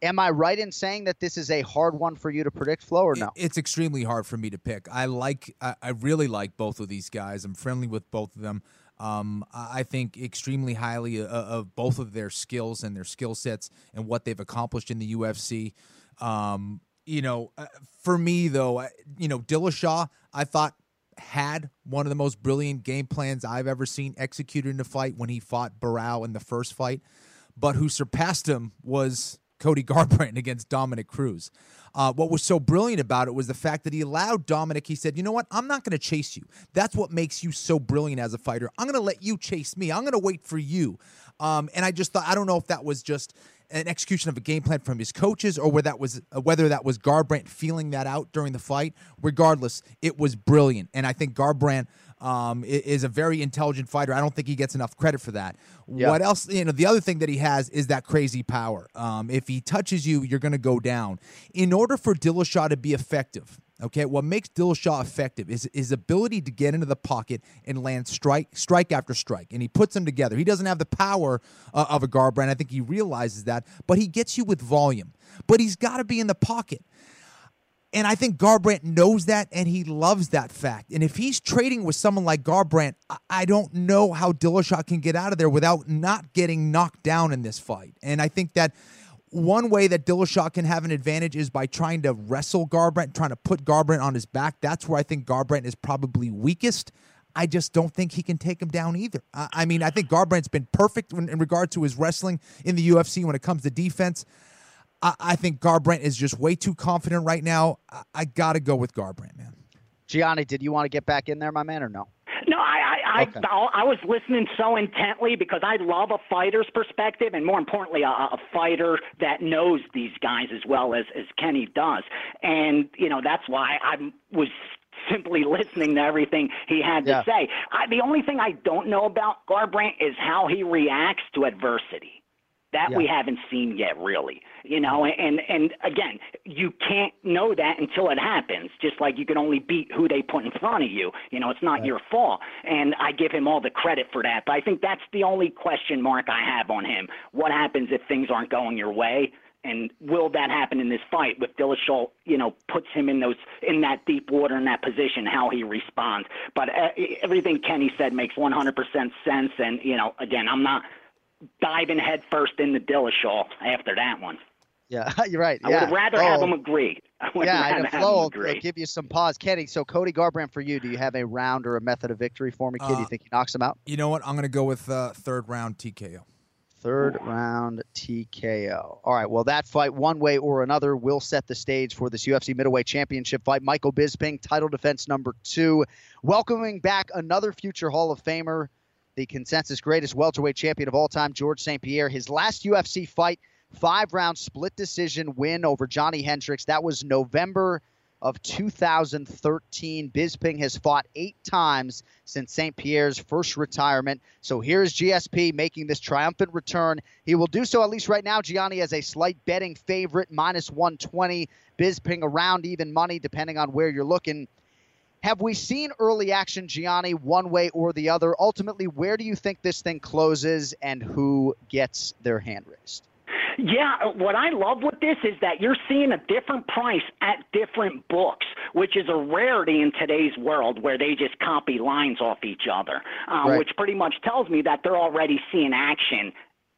Am I right in saying that this is a hard one for you to predict, Flo, or no? It's extremely hard for me to pick. I like, I, really like both of these guys. I'm friendly with both of them. Um, I think extremely highly of, of both of their skills and their skill sets and what they've accomplished in the UFC. Um, you know, uh, for me though, I, you know, Dillashaw, I thought had one of the most brilliant game plans I've ever seen executed in a fight when he fought Barao in the first fight. But who surpassed him was Cody Garbrandt against Dominick Cruz. Uh, what was so brilliant about it was the fact that he allowed Dominick, he said, you know what? I'm not going to chase you. That's what makes you so brilliant as a fighter. I'm going to let you chase me. I'm going to wait for you. Um, and I just thought, I don't know if that was just an execution of a game plan from his coaches or whether that was uh, whether that was Garbrandt feeling that out during the fight. Regardless, it was brilliant, and I think Garbrandt um, is a very intelligent fighter. I don't think he gets enough credit for that. Yeah. What else? You know, the other thing that he has is that crazy power. Um, if he touches you, you're going to go down. In order for Dillashaw to be effective, Okay, what makes Dillashaw effective is his ability to get into the pocket and land strike, strike after strike, and he puts them together. He doesn't have the power uh, of a Garbrandt. I think he realizes that, but he gets you with volume. But he's got to be in the pocket. And I think Garbrandt knows that and he loves that fact. And if he's trading with someone like Garbrandt, I- don't know how Dillashaw can get out of there without not getting knocked down in this fight. And I think that one way that Dillashaw can have an advantage is by trying to wrestle Garbrandt, trying to put Garbrandt on his back. That's where I think Garbrandt is probably weakest. I just don't think he can take him down either. I, I mean, I think Garbrandt's been perfect in, in regard to his wrestling in the UFC when it comes to defense. I, I think Garbrandt is just way too confident right now. I, I got to go with Garbrandt, man. Gianni, did you want to get back in there, my man, or no? No, I I, Okay. I I was listening so intently because I love a fighter's perspective, and more importantly, a, a fighter that knows these guys as well as as Kenny does. And you know that's why I was simply listening to everything he had to say. I, the only thing I don't know about Garbrandt is how he reacts to adversity. That we haven't seen yet, really. You know, and and again, you can't know that until it happens. Just like you can only beat who they put in front of you. You know, it's not your fault, and I give him all the credit for that. But I think that's the only question mark I have on him. What happens if things aren't going your way? And will that happen in this fight with Dillashaw? You know, puts him in those in that deep water in that position. How he responds. But uh, everything Kenny said makes 100% sense. And you know, again, I'm not diving headfirst into Dillashaw after that one. Yeah, you're right. I yeah. would rather have them him agree. I would Yeah, rather and have Flo him agree. give you some pause. Kenny, so Cody Garbrandt for you, do you have a round or a method of victory for me, kid? Uh, you think he knocks him out? You know what? I'm going to go with uh, third round TKO. Third round TKO. All right. Well, that fight, one way or another, will set the stage for this UFC middleweight championship fight. Michael Bisping, title defense number two, welcoming back another future Hall of Famer, the consensus greatest welterweight champion of all time, George St. Pierre. His last UFC fight, five round split decision win over Johnny Hendricks. That was November of 2013. Bisping has fought eight times since St. Pierre's first retirement. So here's GSP making this triumphant return. He will do so at least right now. Gianni as a slight betting favorite, minus 120. Bisping around even money, depending on where you're looking. Have we seen early action, Gianni, one way or the other? Ultimately, where do you think this thing closes and who gets their hand raised? Yeah, what I love with this is that you're seeing a different price at different books, which is a rarity in today's world where they just copy lines off each other, uh, Right. which pretty much tells me that they're already seeing action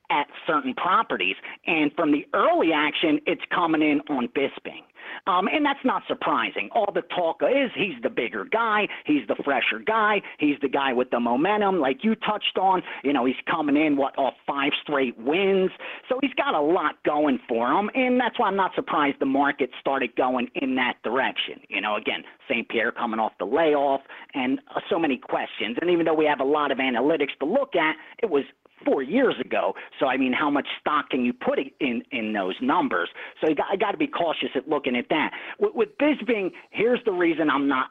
at certain properties. And from the early action, it's coming in on Bisping. Um, and that's not surprising. All the talk is he's the bigger guy, he's the fresher guy, he's the guy with the momentum, like you touched on. You know, he's coming in what off five straight wins, so he's got a lot going for him, and that's why I'm not surprised the market started going in that direction. You know, again, St. Pierre coming off the layoff, and uh, so many questions. And even though we have a lot of analytics to look at, it was four years ago. So I mean, how much stock can you put in in those numbers? So you got, I got to be cautious at looking at that. With, with Bisping, here's the reason I'm not,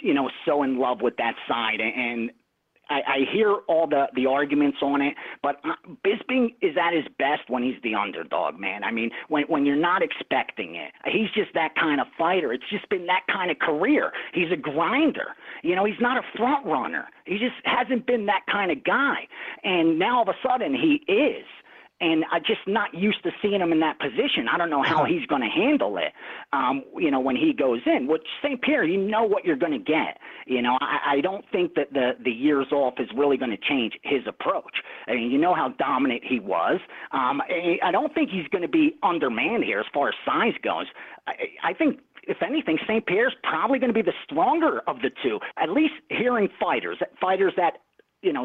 you know, so in love with that side, and I, I hear all the the arguments on it, but uh, Bisping is at his best when he's the underdog, man. I mean, when when you're not expecting it, he's just that kind of fighter. It's just been that kind of career. He's a grinder. You know, he's not a front runner. He just hasn't been that kind of guy, and now all of a sudden he is. And I'm just not used to seeing him in that position. I don't know how he's going to handle it. Um, you know, when he goes in, with St. Pierre, you know what you're going to get. You know, I, I don't think that the the years off is really going to change his approach. I mean, you know how dominant he was. Um, I, I don't think he's going to be undermanned here as far as size goes. I, I think if anything, St. Pierre's probably going to be the stronger of the two. At least hearing fighters, fighters that you know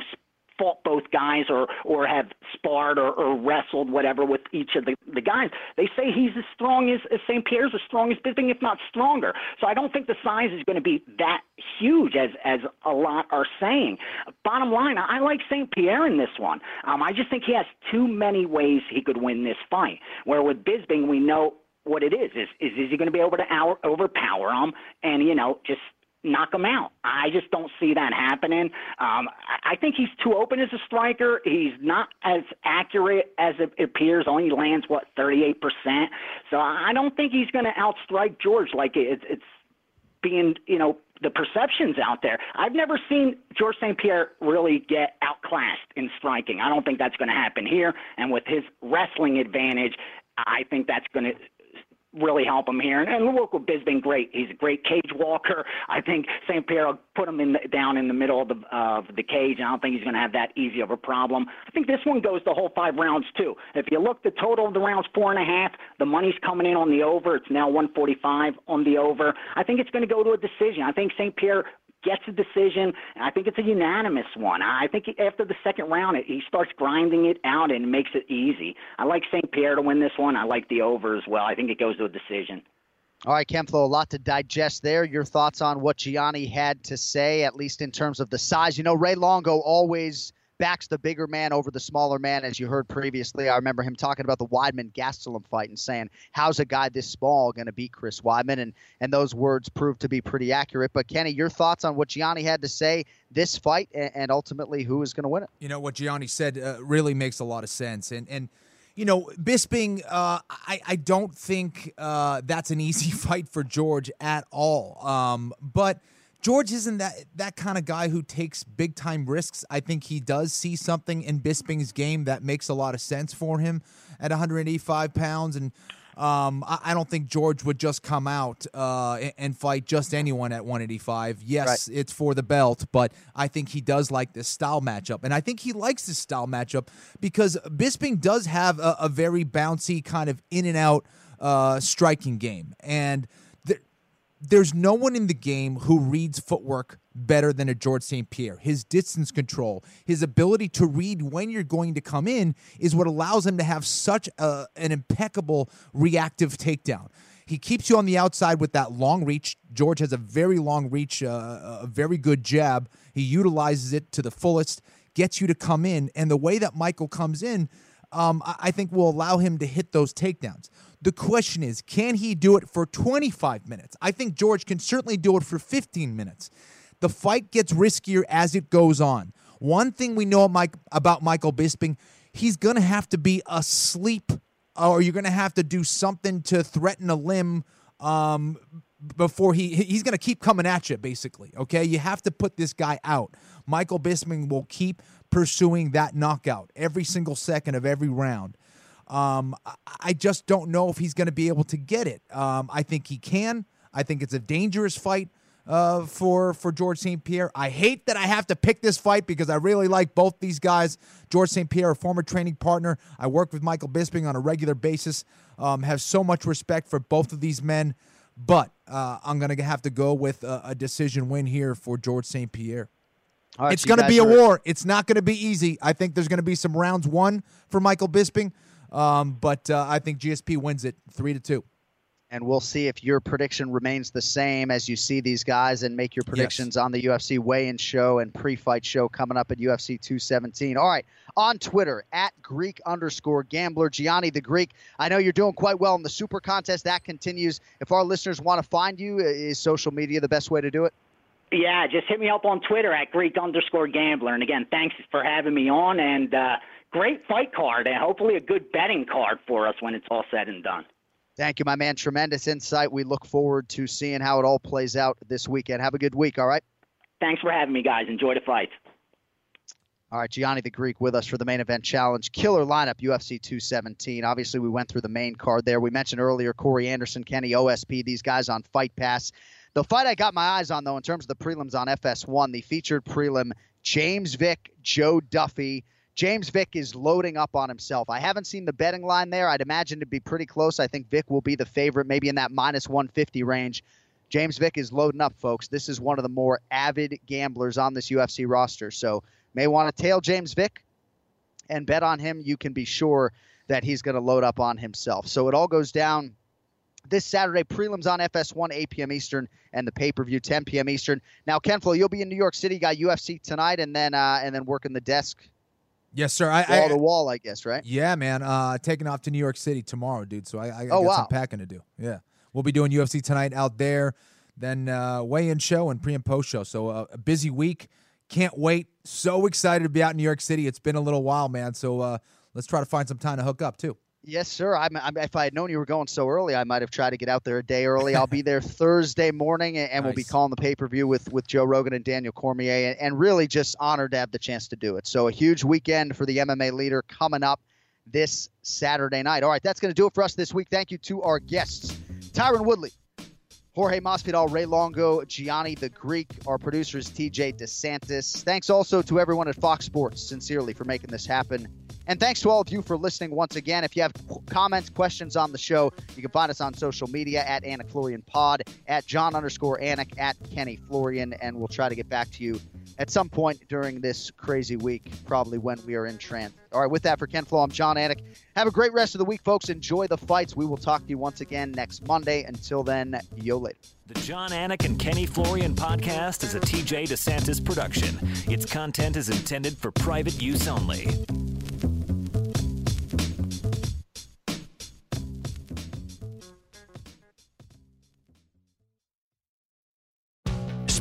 fought both guys or or have sparred or, or wrestled whatever with each of the, the guys. They say he's as strong as, as St. Pierre's as strong as Bisping, if not stronger. So I don't think the size is going to be that huge as as a lot are saying. Bottom line, I like St. Pierre in this one. Um, I just think he has too many ways he could win this fight. Where with Bisping, we know what it is. Is is, is he going to be able to out, overpower him and you know just knock him out. I just don't see that happening. Um, I think he's too open as a striker. He's not as accurate as it appears. Only lands what 38%. So I don't think he's going to outstrike George like it's it's being you know the perceptions out there. I've never seen George St. Pierre really get outclassed in striking. I don't think that's going to happen here. And with his wrestling advantage, I think that's going to really help him here. And, and with Bisping, great. He's a great cage walker. I think St. Pierre will put him in the, down in the middle of the of the cage. I don't think he's going to have that easy of a problem. I think this one goes the whole five rounds too. If you look, the total of the rounds four and a half. The money's coming in on the over. It's now 145 on the over. I think it's going to go to a decision. I think St. Pierre gets a decision. and I think it's a unanimous one. I think after the second round, he starts grinding it out and makes it easy. I like St. Pierre to win this one. I like the over as well. I think it goes to a decision. All right, Ken Flo, a lot to digest there. Your thoughts on what Gianni had to say, at least in terms of the size. You know, Ray Longo always backs the bigger man over the smaller man, as you heard previously. I remember him talking about the Weidman Gastelum fight and saying, "How's a guy this small going to beat Chris Weidman?" And and those words proved to be pretty accurate. But Kenny, your thoughts on what Gianni had to say this fight, and, and ultimately who is going to win it? You know what Gianni said uh, really makes a lot of sense, and and you know, Bisping, uh, I, I don't think uh, that's an easy fight for George at all. Um, but George isn't that that kind of guy who takes big time risks. I think he does see something in Bisping's game that makes a lot of sense for him at 185 pounds, and um, I, I, don't think George would just come out uh, and, and, fight just anyone at 185. Yes, right. it's for the belt, but I think he does like this style matchup. And I think he likes this style matchup because Bisping does have a, a very bouncy, kind of in and out uh, striking game. And there's no one in the game who reads footwork better than a George St. Pierre. His distance control, his ability to read when you're going to come in is what allows him to have such a, an impeccable reactive takedown. He keeps you on the outside with that long reach. George has a very long reach, uh, a very good jab. He utilizes it to the fullest, gets you to come in. And the way that Michael comes in, um, I think will allow him to hit those takedowns. The question is, can he do it for 25 minutes? I think George can certainly do it for 15 minutes. The fight gets riskier as it goes on. One thing we know about Michael Bisping, he's going to have to be asleep or you're going to have to do something to threaten a limb um, before he he's going to keep coming at you basically okay you have to put this guy out michael bisping will keep pursuing that knockout every single second of every round um, I just don't know if he's going to be able to get it. Um, I think he can. I think it's a dangerous fight uh, for for George St. Pierre. I hate that I have to pick this fight because I really like both these guys. George St. Pierre, a former training partner, I work with Michael Bisping on a regular basis. Um, have so much respect for both of these men, but uh, I'm going to have to go with a, a decision win here for George St. Pierre. Right, it's going to be a war. It's not going to be easy. I think there's going to be some rounds won for Michael Bisping. Um, but uh, I think GSP wins it three to two. And we'll see if your prediction remains the same as you see these guys and make your predictions yes. on the UFC weigh-in show and pre-fight show coming up at UFC 217. All right, on Twitter at Greek underscore Gambler Gianni the Greek. I know you're doing quite well in the Super Contest. That continues. If our listeners want to find you, is social media the best way to do it? Yeah, just hit me up on Twitter at Greek underscore Gambler. And again, thanks for having me on and. Uh, great fight card and hopefully a good betting card for us when it's all said and done. Thank you, my man. Tremendous insight. We look forward to seeing how it all plays out this weekend. Have a good week, all right? Thanks for having me, guys. Enjoy the fight. All right, Gianni the Greek with us for the main event challenge. Killer lineup, UFC 217. Obviously, we went through the main card there. We mentioned earlier Corey Anderson, Kenny OSP, these guys on Fight Pass. The fight I got my eyes on, though, in terms of the prelims on FS1, the featured prelim James Vick, Joe Duffy. James Vick is loading up on himself. I haven't seen the betting line there. I'd imagine it'd be pretty close. I think Vick will be the favorite, maybe in that minus 150 range. James Vick is loading up, folks. This is one of the more avid gamblers on this UFC roster. So, may want to tail James Vick and bet on him. You can be sure that he's going to load up on himself. So, it all goes down this Saturday. Prelims on FS1, 8 p.m. Eastern, and the pay per view, 10 p.m. Eastern. Now, Ken Flo, you'll be in New York City. Got UFC tonight, and then uh, and then working the desk Yes, sir. I, wall I, to wall, I guess, right? Yeah, man. Uh, taking off to New York City tomorrow, dude. So I, I, oh, got wow. some packing to do. Yeah, we'll be doing UFC tonight out there. Then uh, weigh-in show and pre and post show. So uh, a busy week. Can't wait. So excited to be out in New York City. It's been a little while, man. So uh, let's try to find some time to hook up too. Yes, sir. I'm, I'm, if I had known you were going so early, I might have tried to get out there a day early. I'll be there Thursday morning, and, and nice. we'll be calling the pay per view with with Joe Rogan and Daniel Cormier, and, and really just honored to have the chance to do it. So a huge weekend for the MMA leader coming up this Saturday night. All right, that's going to do it for us this week. Thank you to our guests, Tyron Woodley, Jorge Masvidal, Ray Longo, Gianni the Greek, our producers TJ DeSantis. Thanks also to everyone at Fox Sports, sincerely, for making this happen And thanks to all of you for listening once again. If you have comments, questions on the show, you can find us on social media at Anik Florian Pod, at Jon underscore Anik, at Kenny Florian, and we'll try to get back to you at some point during this crazy week, probably when we are in trance. All right, with that, for Ken Flo, I'm Jon Anik. Have a great rest of the week, folks. Enjoy the fights. We will talk to you once again next Monday. Until then, yo later. The Jon Anik and Kenny Florian podcast is a TJ DeSantis production. Its content is intended for private use only.